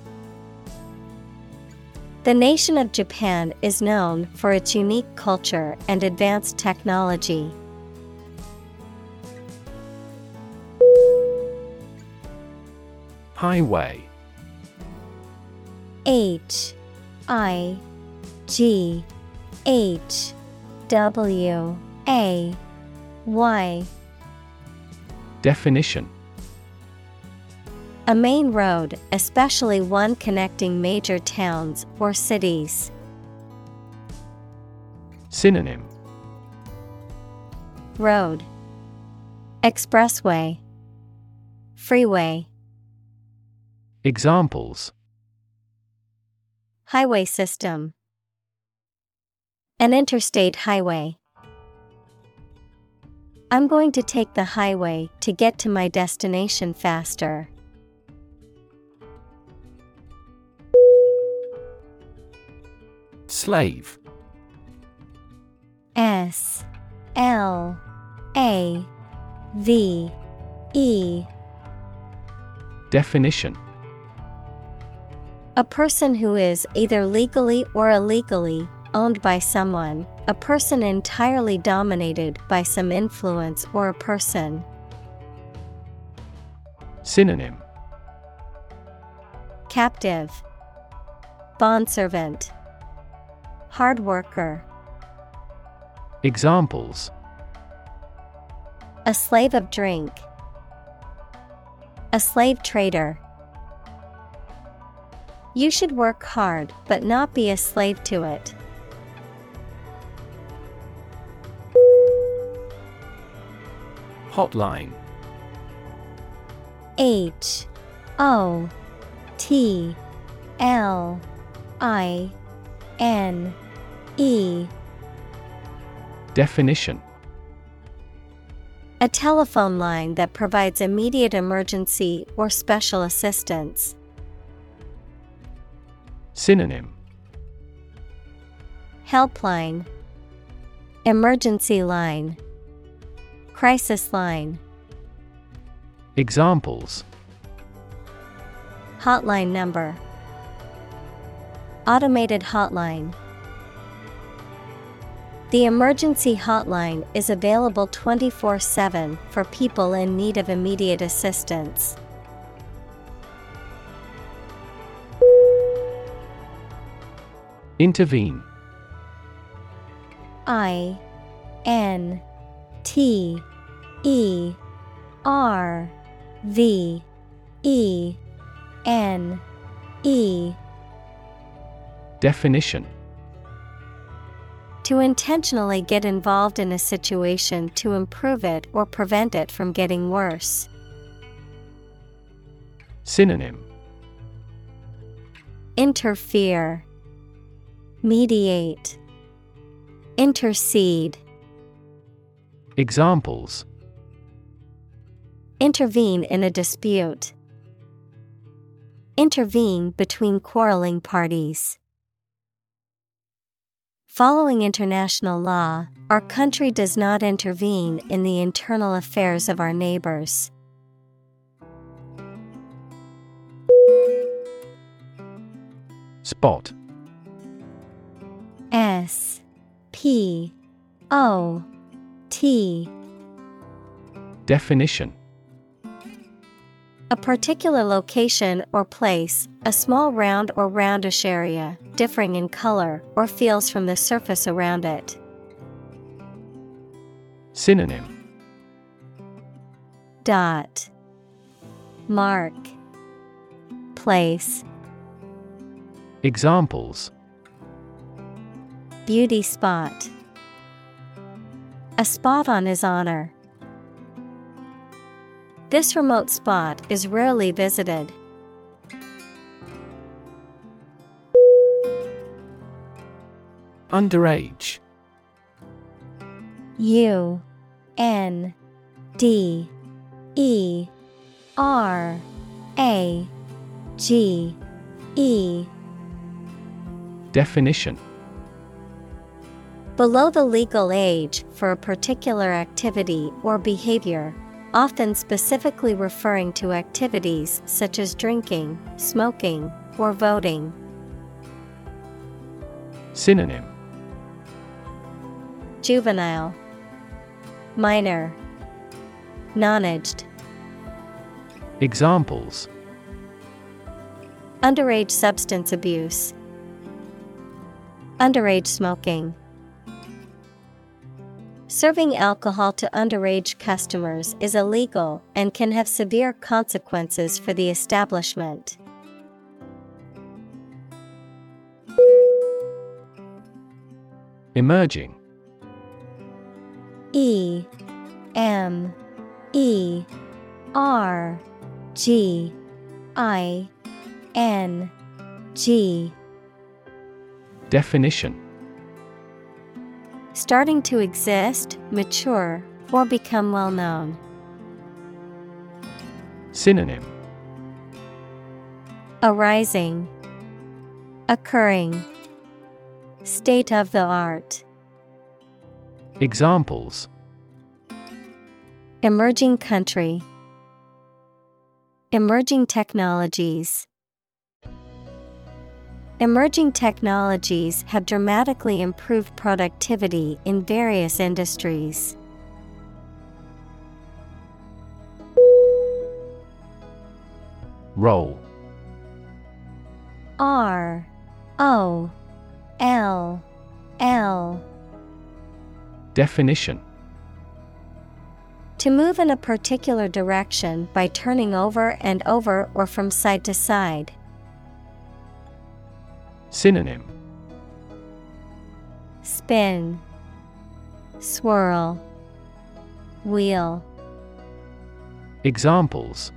The nation of Japan is known for its unique culture and advanced technology. Highway. H I G H W A Y. Definition A main road, especially one connecting major towns or cities. Synonym Road Expressway Freeway Examples Highway system An interstate highway. I'm going to take the highway to get to my destination faster. Slave. S L A V E. Definition. A person who is either legally or illegally owned by someone, a person entirely dominated by some influence or a person. Synonym. Captive. Bondservant Hard worker. Examples. A slave of drink. A slave trader. You should work hard but not be a slave to it. Hotline. H O T L I N E. Definition. A telephone line that provides immediate emergency or special assistance. Synonym. Helpline. Emergency line. Crisis line. Examples. Hotline number Automated hotline The emergency hotline is available 24 7 for people in need of immediate assistance. Intervene I N T E R V E N E Definition To intentionally get involved in a situation to improve it or prevent it from getting worse. Synonym Interfere, Mediate, Intercede. Examples Intervene in a dispute. Intervene between quarreling parties. Following international law, our country does not intervene in the internal affairs of our neighbors. Spot. S P O T. Definition A particular location or place, a small round or roundish area, differing in color or feels from the surface around it. Synonym. Dot. Mark. Place. Examples. Beauty spot. A spot on his honor. This remote spot is rarely visited. Underage. U N D E R A G E Definition Below the legal age for a particular activity or behavior, often specifically referring to activities such as drinking, smoking, or voting. Synonym. Juvenile, Minor, Nonaged, Examples. Underage substance abuse, Underage smoking. Serving alcohol to underage customers is illegal and can have severe consequences for the establishment. Emerging. E M E R G I N G. Definition Starting to exist, mature, or become well known. Synonym Arising, Occurring, State of the art. Examples Emerging country, Emerging technologies. Emerging technologies have dramatically improved productivity in various industries. Roll. R. O. L. L. Definition. To move in a particular direction by turning over and over or from side to side. Synonym Spin, Swirl, Wheel, Examples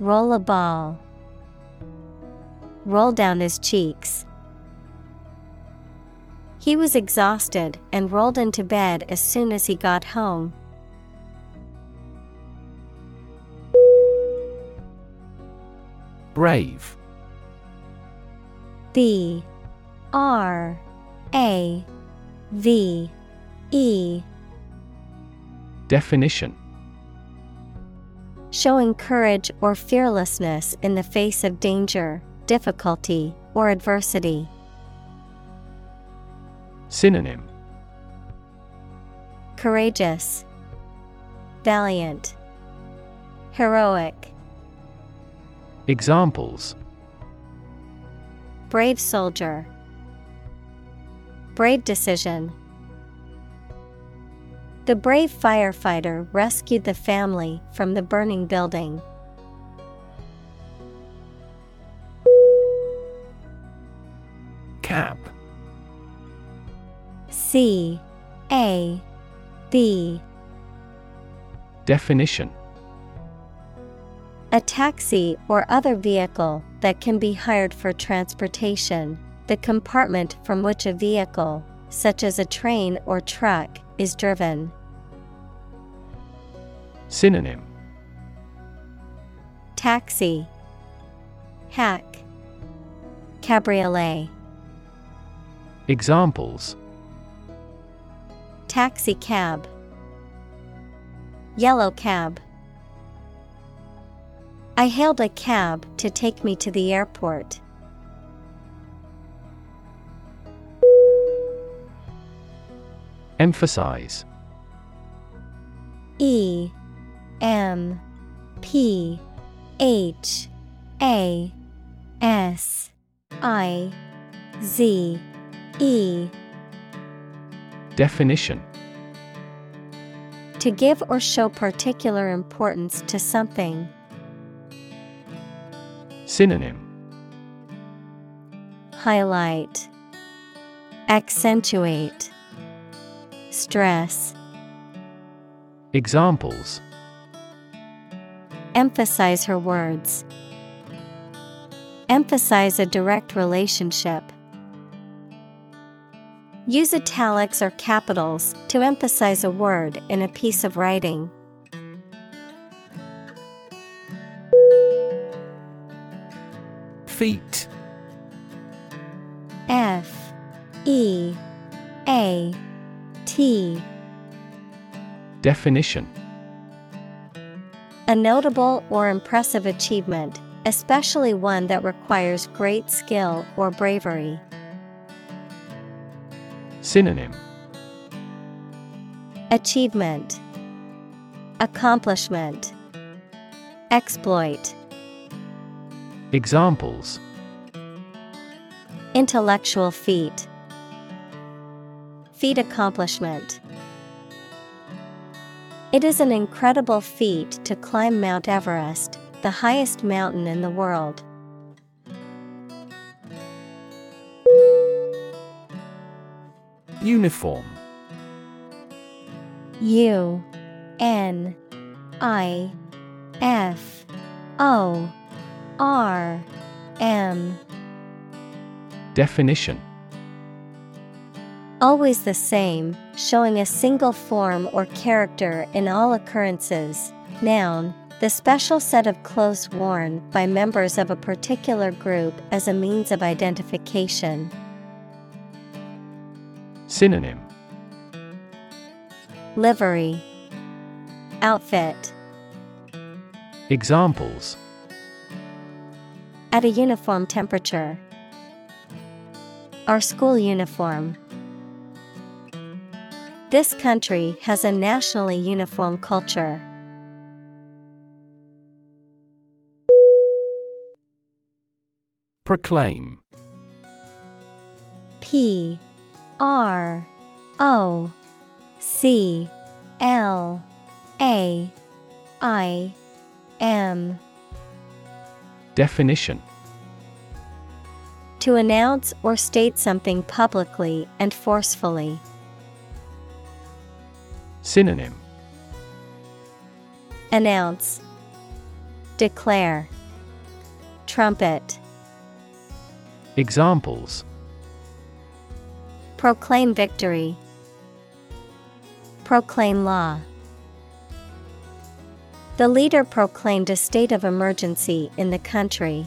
Roll a ball, Roll down his cheeks. He was exhausted and rolled into bed as soon as he got home. Brave. B R A V E. Definition. Showing courage or fearlessness in the face of danger, difficulty, or adversity. Synonym. Courageous, Valiant, Heroic. Examples Brave soldier. Brave decision. The brave firefighter rescued the family from the burning building. Cab. C A B Definition A taxi or other vehicle that can be hired for transportation, the compartment from which a vehicle, such as a train or truck, is driven. Synonym Taxi, Hack, Cabriolet. Examples Taxi cab, Yellow cab. I hailed a cab to take me to the airport. Emphasize E M P H A S I Z E Definition To give or show particular importance to something. Synonym Highlight, Accentuate, Stress. Examples Emphasize her words. Emphasize a direct relationship. Use italics or capitals to emphasize a word in a piece of writing. Feat F E A T. Definition. A notable or impressive achievement, especially one that requires great skill or bravery. Synonym. Achievement. Accomplishment. Exploit Examples. Intellectual feat. Feat accomplishment. It is an incredible feat to climb Mount Everest, the highest mountain in the world. Uniform. U N I F O R M. Definition. Always the same, showing a single form or character in all occurrences. Noun, the special set of clothes worn by members of a particular group as a means of identification. Synonym. Livery. Outfit. Examples At a uniform temperature. Our school uniform. This country has a nationally uniform culture. Proclaim P R O C L A I M Definition To announce or state something publicly and forcefully. Synonym Announce Declare Trumpet Examples Proclaim victory. Proclaim law. The leader proclaimed a state of emergency in the country.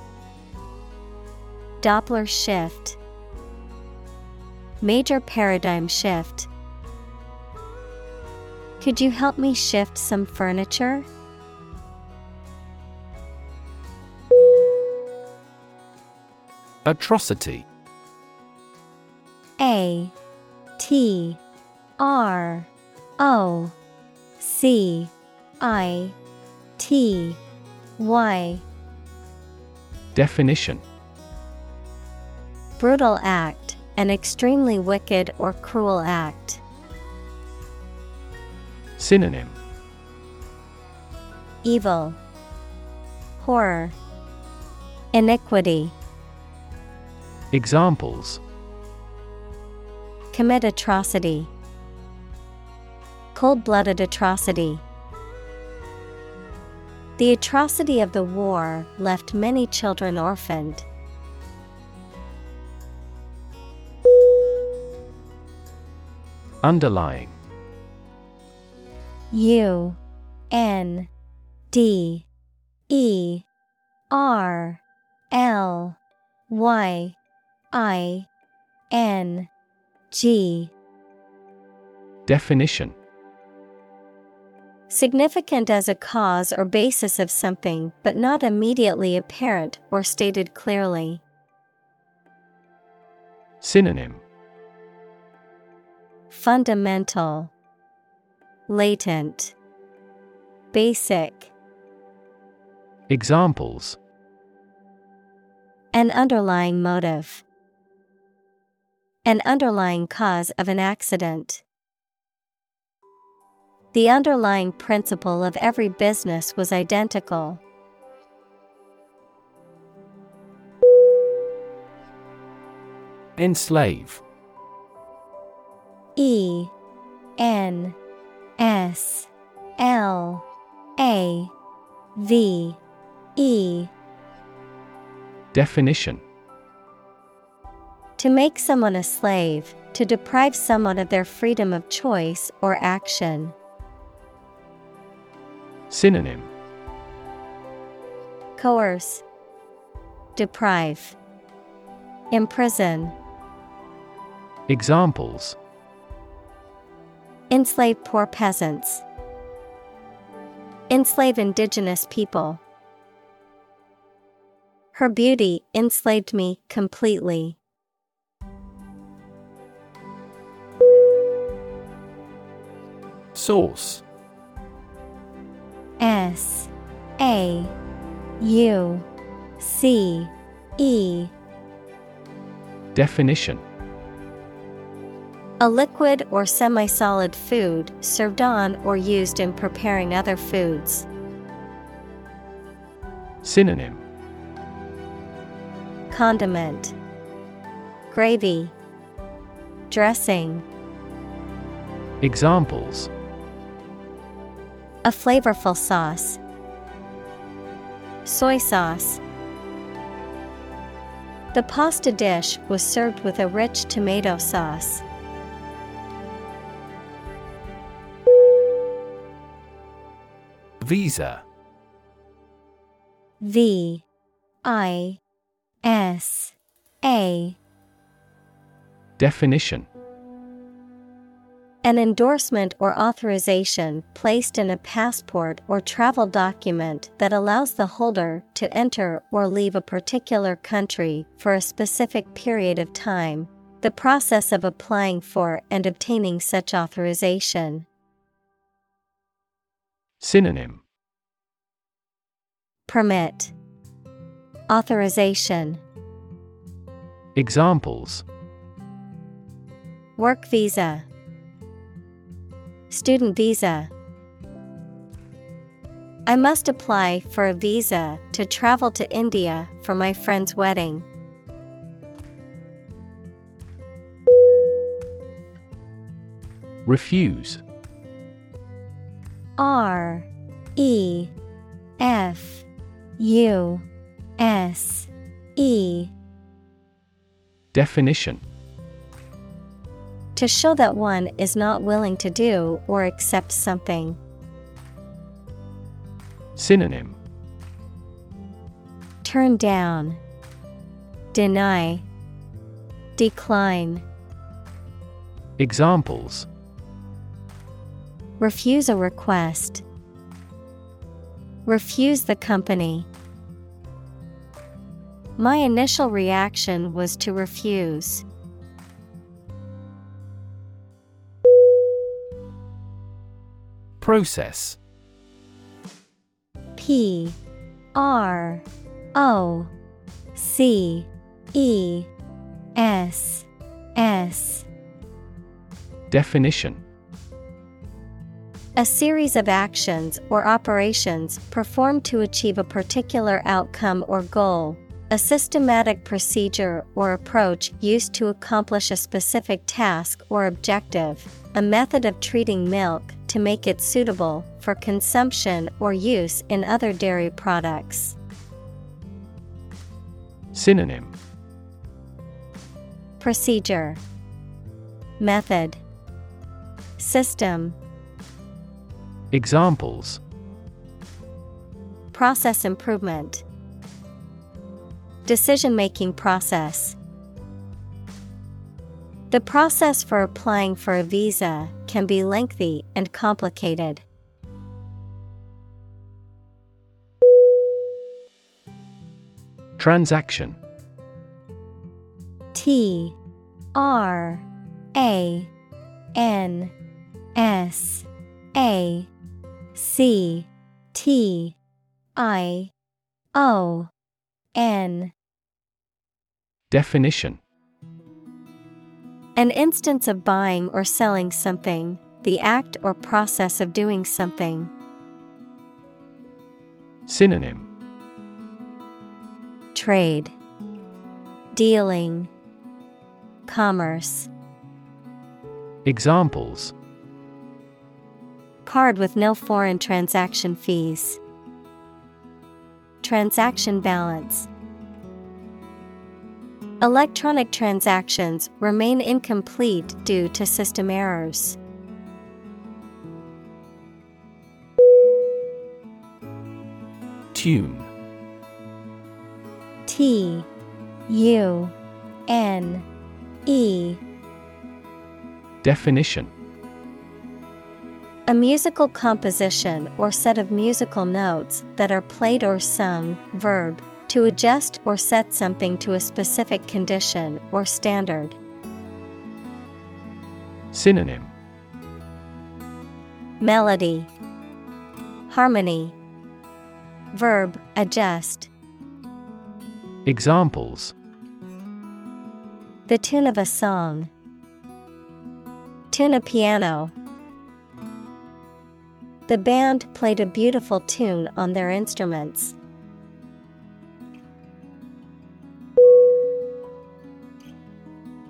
Doppler shift Major paradigm shift. Could you help me shift some furniture? Atrocity A T R O C I T Y Definition Brutal act, an extremely wicked or cruel act. Synonym Evil, Horror, Iniquity. Examples Commit atrocity. Cold blooded atrocity. The atrocity of the war left many children orphaned. Underlying. U N D E R L Y I N G. Definition. Significant as a cause or basis of something, but not immediately apparent or stated clearly. Synonym Fundamental, Latent, Basic. Examples An underlying motive. An underlying cause of an accident. The underlying principle of every business was identical. Enslave E N S L A V E. Definition. To make someone a slave, to deprive someone of their freedom of choice or action. Synonym. Coerce, Deprive, Imprison. Examples Enslave poor peasants. Enslave indigenous people. Her beauty enslaved me completely. Sauce S A U C E Definition A liquid or semi solid food served on or used in preparing other foods. Synonym Condiment Gravy Dressing Examples A flavorful sauce. Soy sauce. The pasta dish was served with a rich tomato sauce. Visa V I S A Definition An endorsement or authorization placed in a passport or travel document that allows the holder to enter or leave a particular country for a specific period of time. The process of applying for and obtaining such authorization. Synonym Permit. Authorization. Examples. Work visa. Student visa. I must apply for a visa to travel to India for my friend's wedding. Refuse. R E F U S E. Definition. To show that one is not willing to do or accept something. Synonym. Turn down, Deny, Decline, Examples. Refuse a request. Refuse the company. My initial reaction was to refuse. Process P R O C E S S Definition A series of actions or operations performed to achieve a particular outcome or goal. A systematic procedure or approach used to accomplish a specific task or objective. A method of treating milk to make it suitable for consumption or use in other dairy products. Synonym. Procedure. Method. System. Examples. Process improvement Decision making process. The process for applying for a visa can be lengthy and complicated. Transaction. T R A N S A C T I O N Definition An instance of buying or selling something, the act or process of doing something. Synonym Trade, Dealing, Commerce. Examples Card with no foreign transaction fees. Transaction balance. Electronic transactions remain incomplete due to system errors. Tune. T U N E. Definition. A musical composition or set of musical notes that are played or sung, verb, to adjust or set something to a specific condition or standard. Synonym Melody, Harmony, Verb, adjust. Examples The tune of a song. Tune a piano. The band played a beautiful tune on their instruments.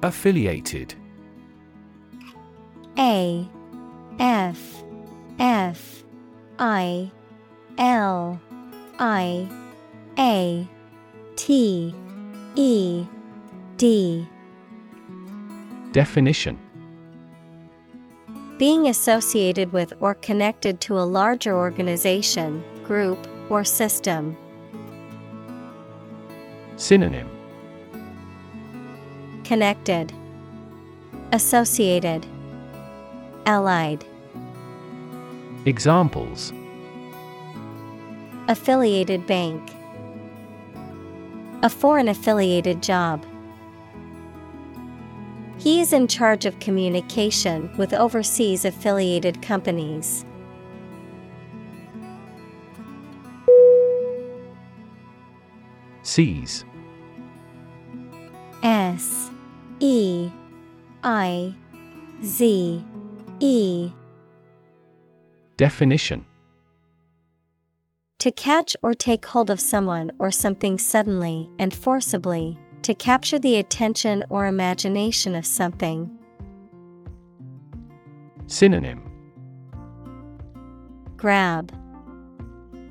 Affiliated. A F F I L I A T E D. Definition. Being associated with or connected to a larger organization, group, or system. Synonym Connected, Associated, Allied. Examples Affiliated bank. A foreign affiliated job. He is in charge of communication with overseas affiliated companies. Seize S E I Z E. Definition. To catch or take hold of someone or something suddenly and forcibly, to capture the attention or imagination of something. Synonym. Grab,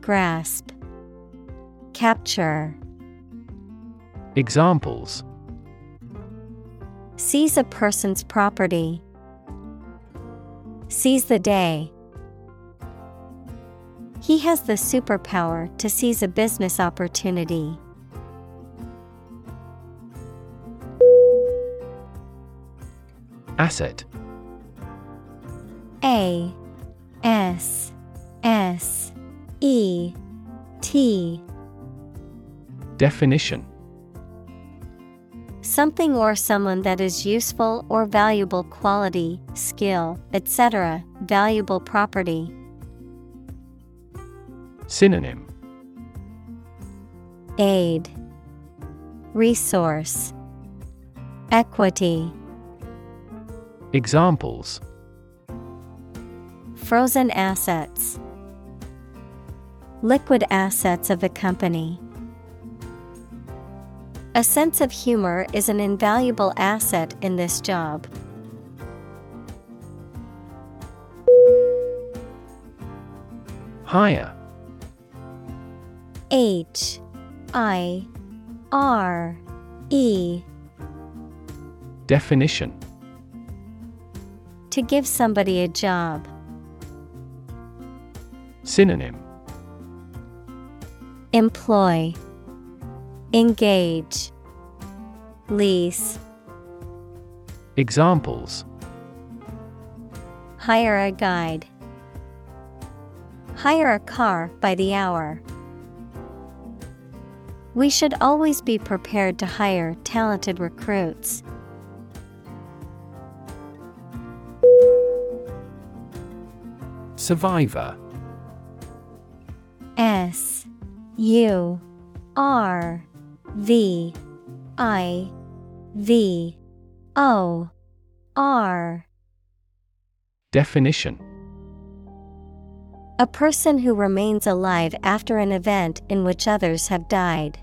Grasp, Capture. Examples Seize a person's property. Seize the day. He has the superpower to seize a business opportunity. Asset A S S E T Definition Something or someone that is useful or valuable quality, skill, etc., valuable property. Synonym Aid, Resource, Equity. Examples Frozen assets. Liquid assets of the company. A sense of humor is an invaluable asset in this job. Hire H I R E. Definition. To give somebody a job. Synonym. Employ Engage Lease Examples Hire a guide. Hire a car by the hour. We should always be prepared to hire talented recruits. Survivor S U R V I V O R. Definition A person who remains alive after an event in which others have died.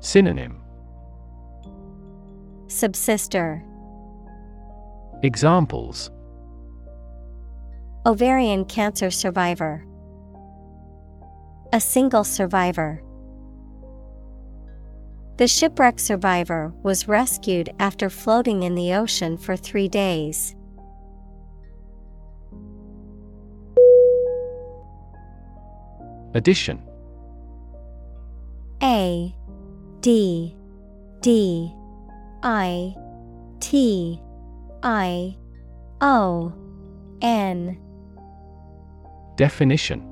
Synonym Subsister. Examples Ovarian cancer survivor. A single survivor. The shipwreck survivor was rescued after floating in the ocean for three days. Addition. A D D I T I O N. Definition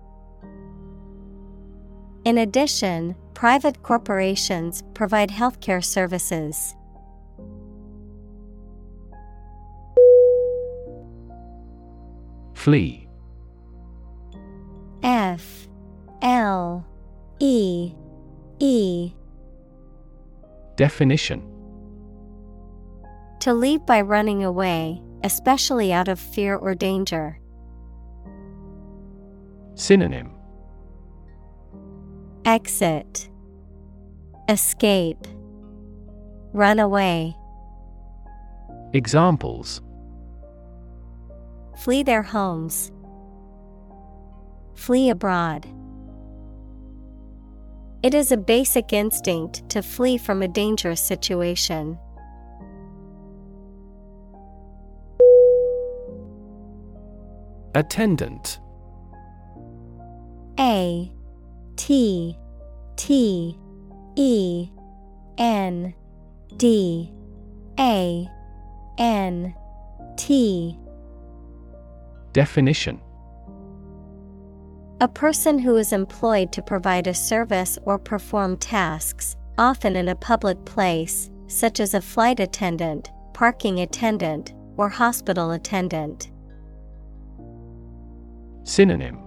In addition, private corporations provide healthcare services. Flee. F. L. E. E. Definition. To leave by running away, especially out of fear or danger. Synonym Exit Escape Run away. Examples Flee their homes. Flee abroad. It is a basic instinct to flee from a dangerous situation. Attendant A T T E N D A N T. Definition. A person who is employed to provide a service or perform tasks, often in a public place, such as a flight attendant, parking attendant, or hospital attendant. Synonym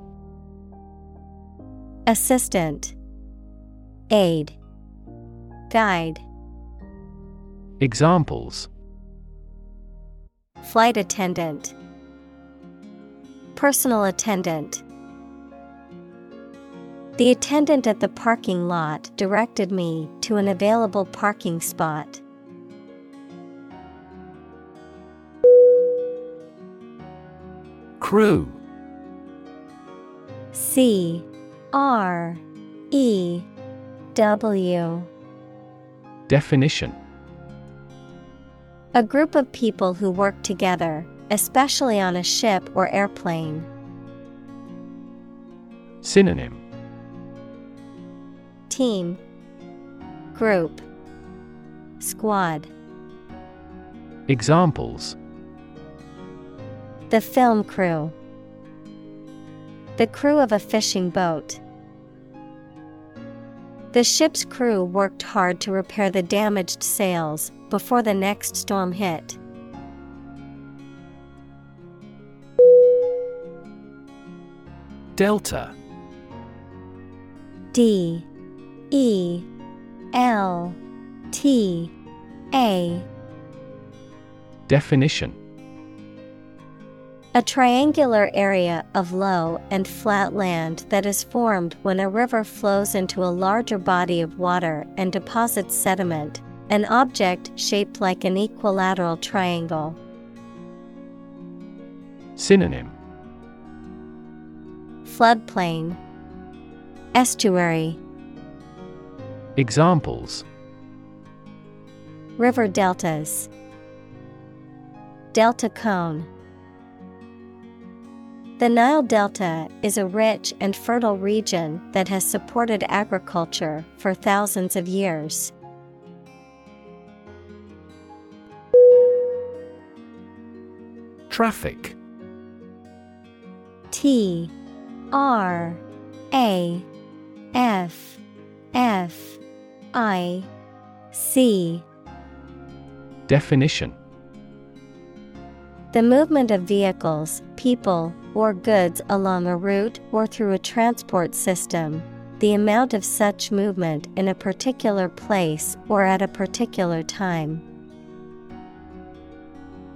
Assistant. Aid Guide. Examples. Flight attendant. Personal attendant. The attendant at the parking lot directed me to an available parking spot. Crew. C R E W. Definition. A group of people who work together, especially on a ship or airplane. Synonym. Team. Group. Squad. Examples. The film crew. The crew of a fishing boat. The ship's crew worked hard to repair the damaged sails before the next storm hit. Delta. D. E. L. T. A. Definition A triangular area of low and flat land that is formed when a river flows into a larger body of water and deposits sediment, an object shaped like an equilateral triangle. Synonym Floodplain. Estuary. Examples River deltas. Delta cone The Nile Delta is a rich and fertile region that has supported agriculture for thousands of years. Traffic. T R A F F I C Definition The movement of vehicles, people, or goods along a route or through a transport system, the amount of such movement in a particular place or at a particular time.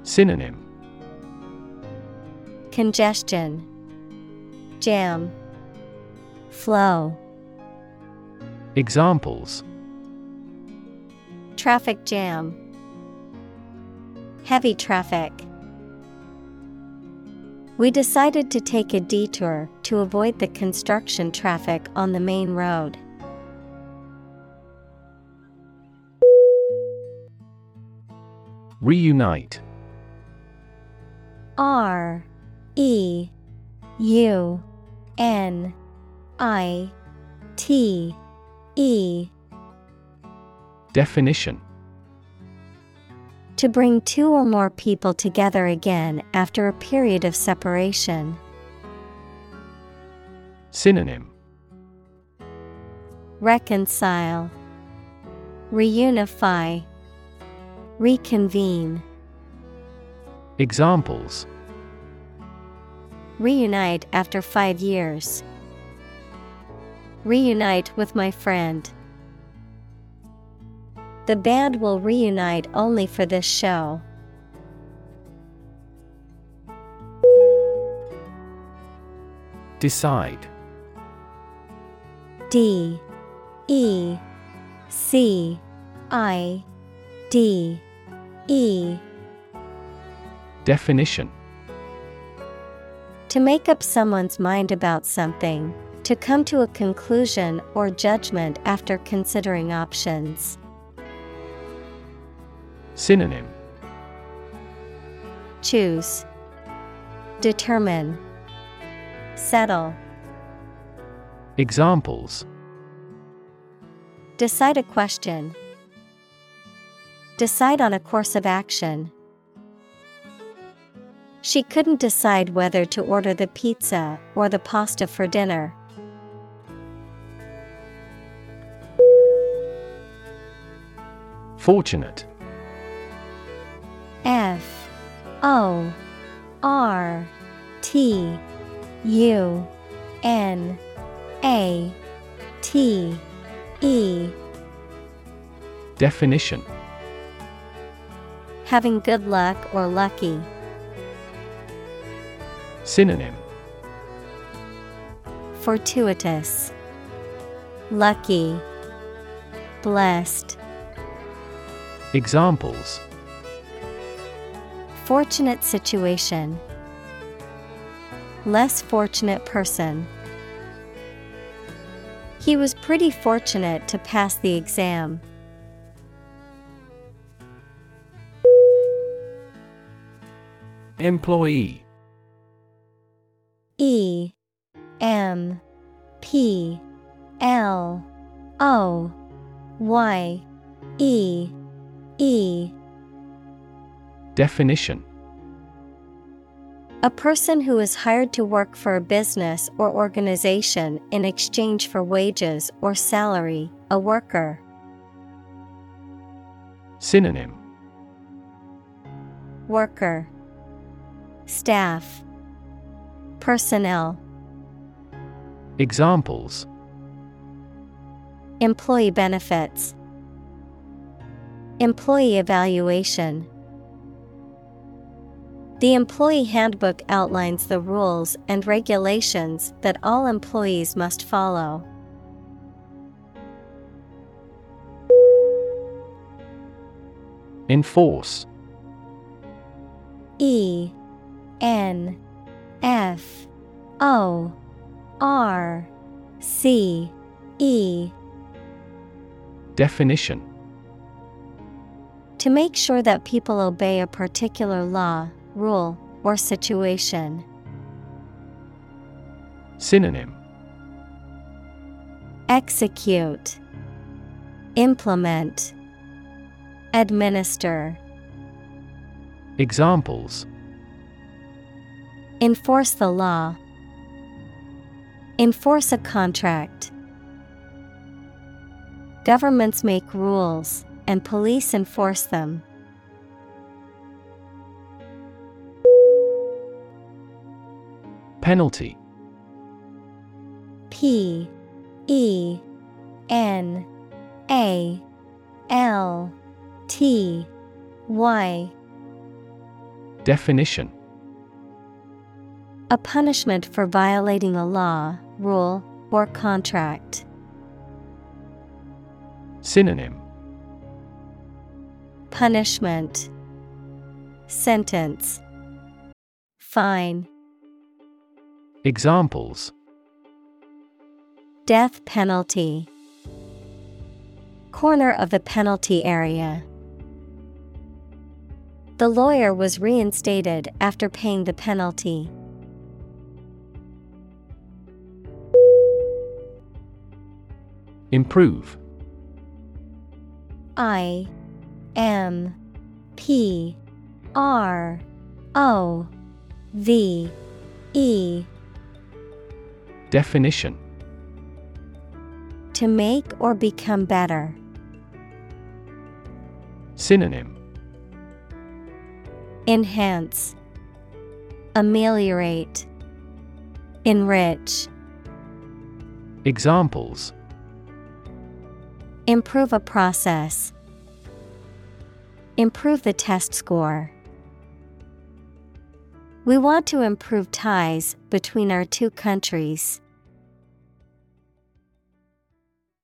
Synonym Congestion, Jam, Flow. Examples Traffic jam. Heavy traffic. We decided to take a detour to avoid the construction traffic on the main road. Reunite. R E U N I T E Definition To bring two or more people together again after a period of separation. Synonym Reconcile, Reunify, Reconvene. Examples Reunite after five years. Reunite with my friend. The band will reunite only for this show. Decide. D. E. C. I. D. E. Definition. To make up someone's mind about something, to come to a conclusion or judgment after considering options. Synonym Choose, Determine, Settle. Examples Decide a question. Decide on a course of action. She couldn't decide whether to order the pizza or the pasta for dinner. Fortunate. F O R T U N A T E. Definition. Having good luck or lucky. Synonym. Fortuitous, Lucky, Blessed. Examples Fortunate situation. Less fortunate person. He was pretty fortunate to pass the exam. Employee. E. M. P. L. O. Y. E. E Definition. A person who is hired to work for a business or organization in exchange for wages or salary, a worker. Synonym. Worker, Staff, Personnel, Examples. Employee benefits, Employee evaluation. The employee handbook outlines the rules and regulations that all employees must follow. Enforce. E N F O R C E. Definition. To make sure that people obey a particular law, rule, or situation. Synonym Execute, Implement, Administer. Examples Enforce the law. Enforce a contract. Governments make rules, and police enforce them. Penalty. P E N A L T Y. Definition. A punishment for violating a law, rule, or contract. Synonym. Punishment. Sentence. Fine Examples Death penalty Corner of the penalty area. The lawyer was reinstated after paying the penalty. Improve I M P R O V E Definition To make or become better. Synonym Enhance, Ameliorate, Enrich. Examples Improve a process. Improve the test score. We want to improve ties between our two countries.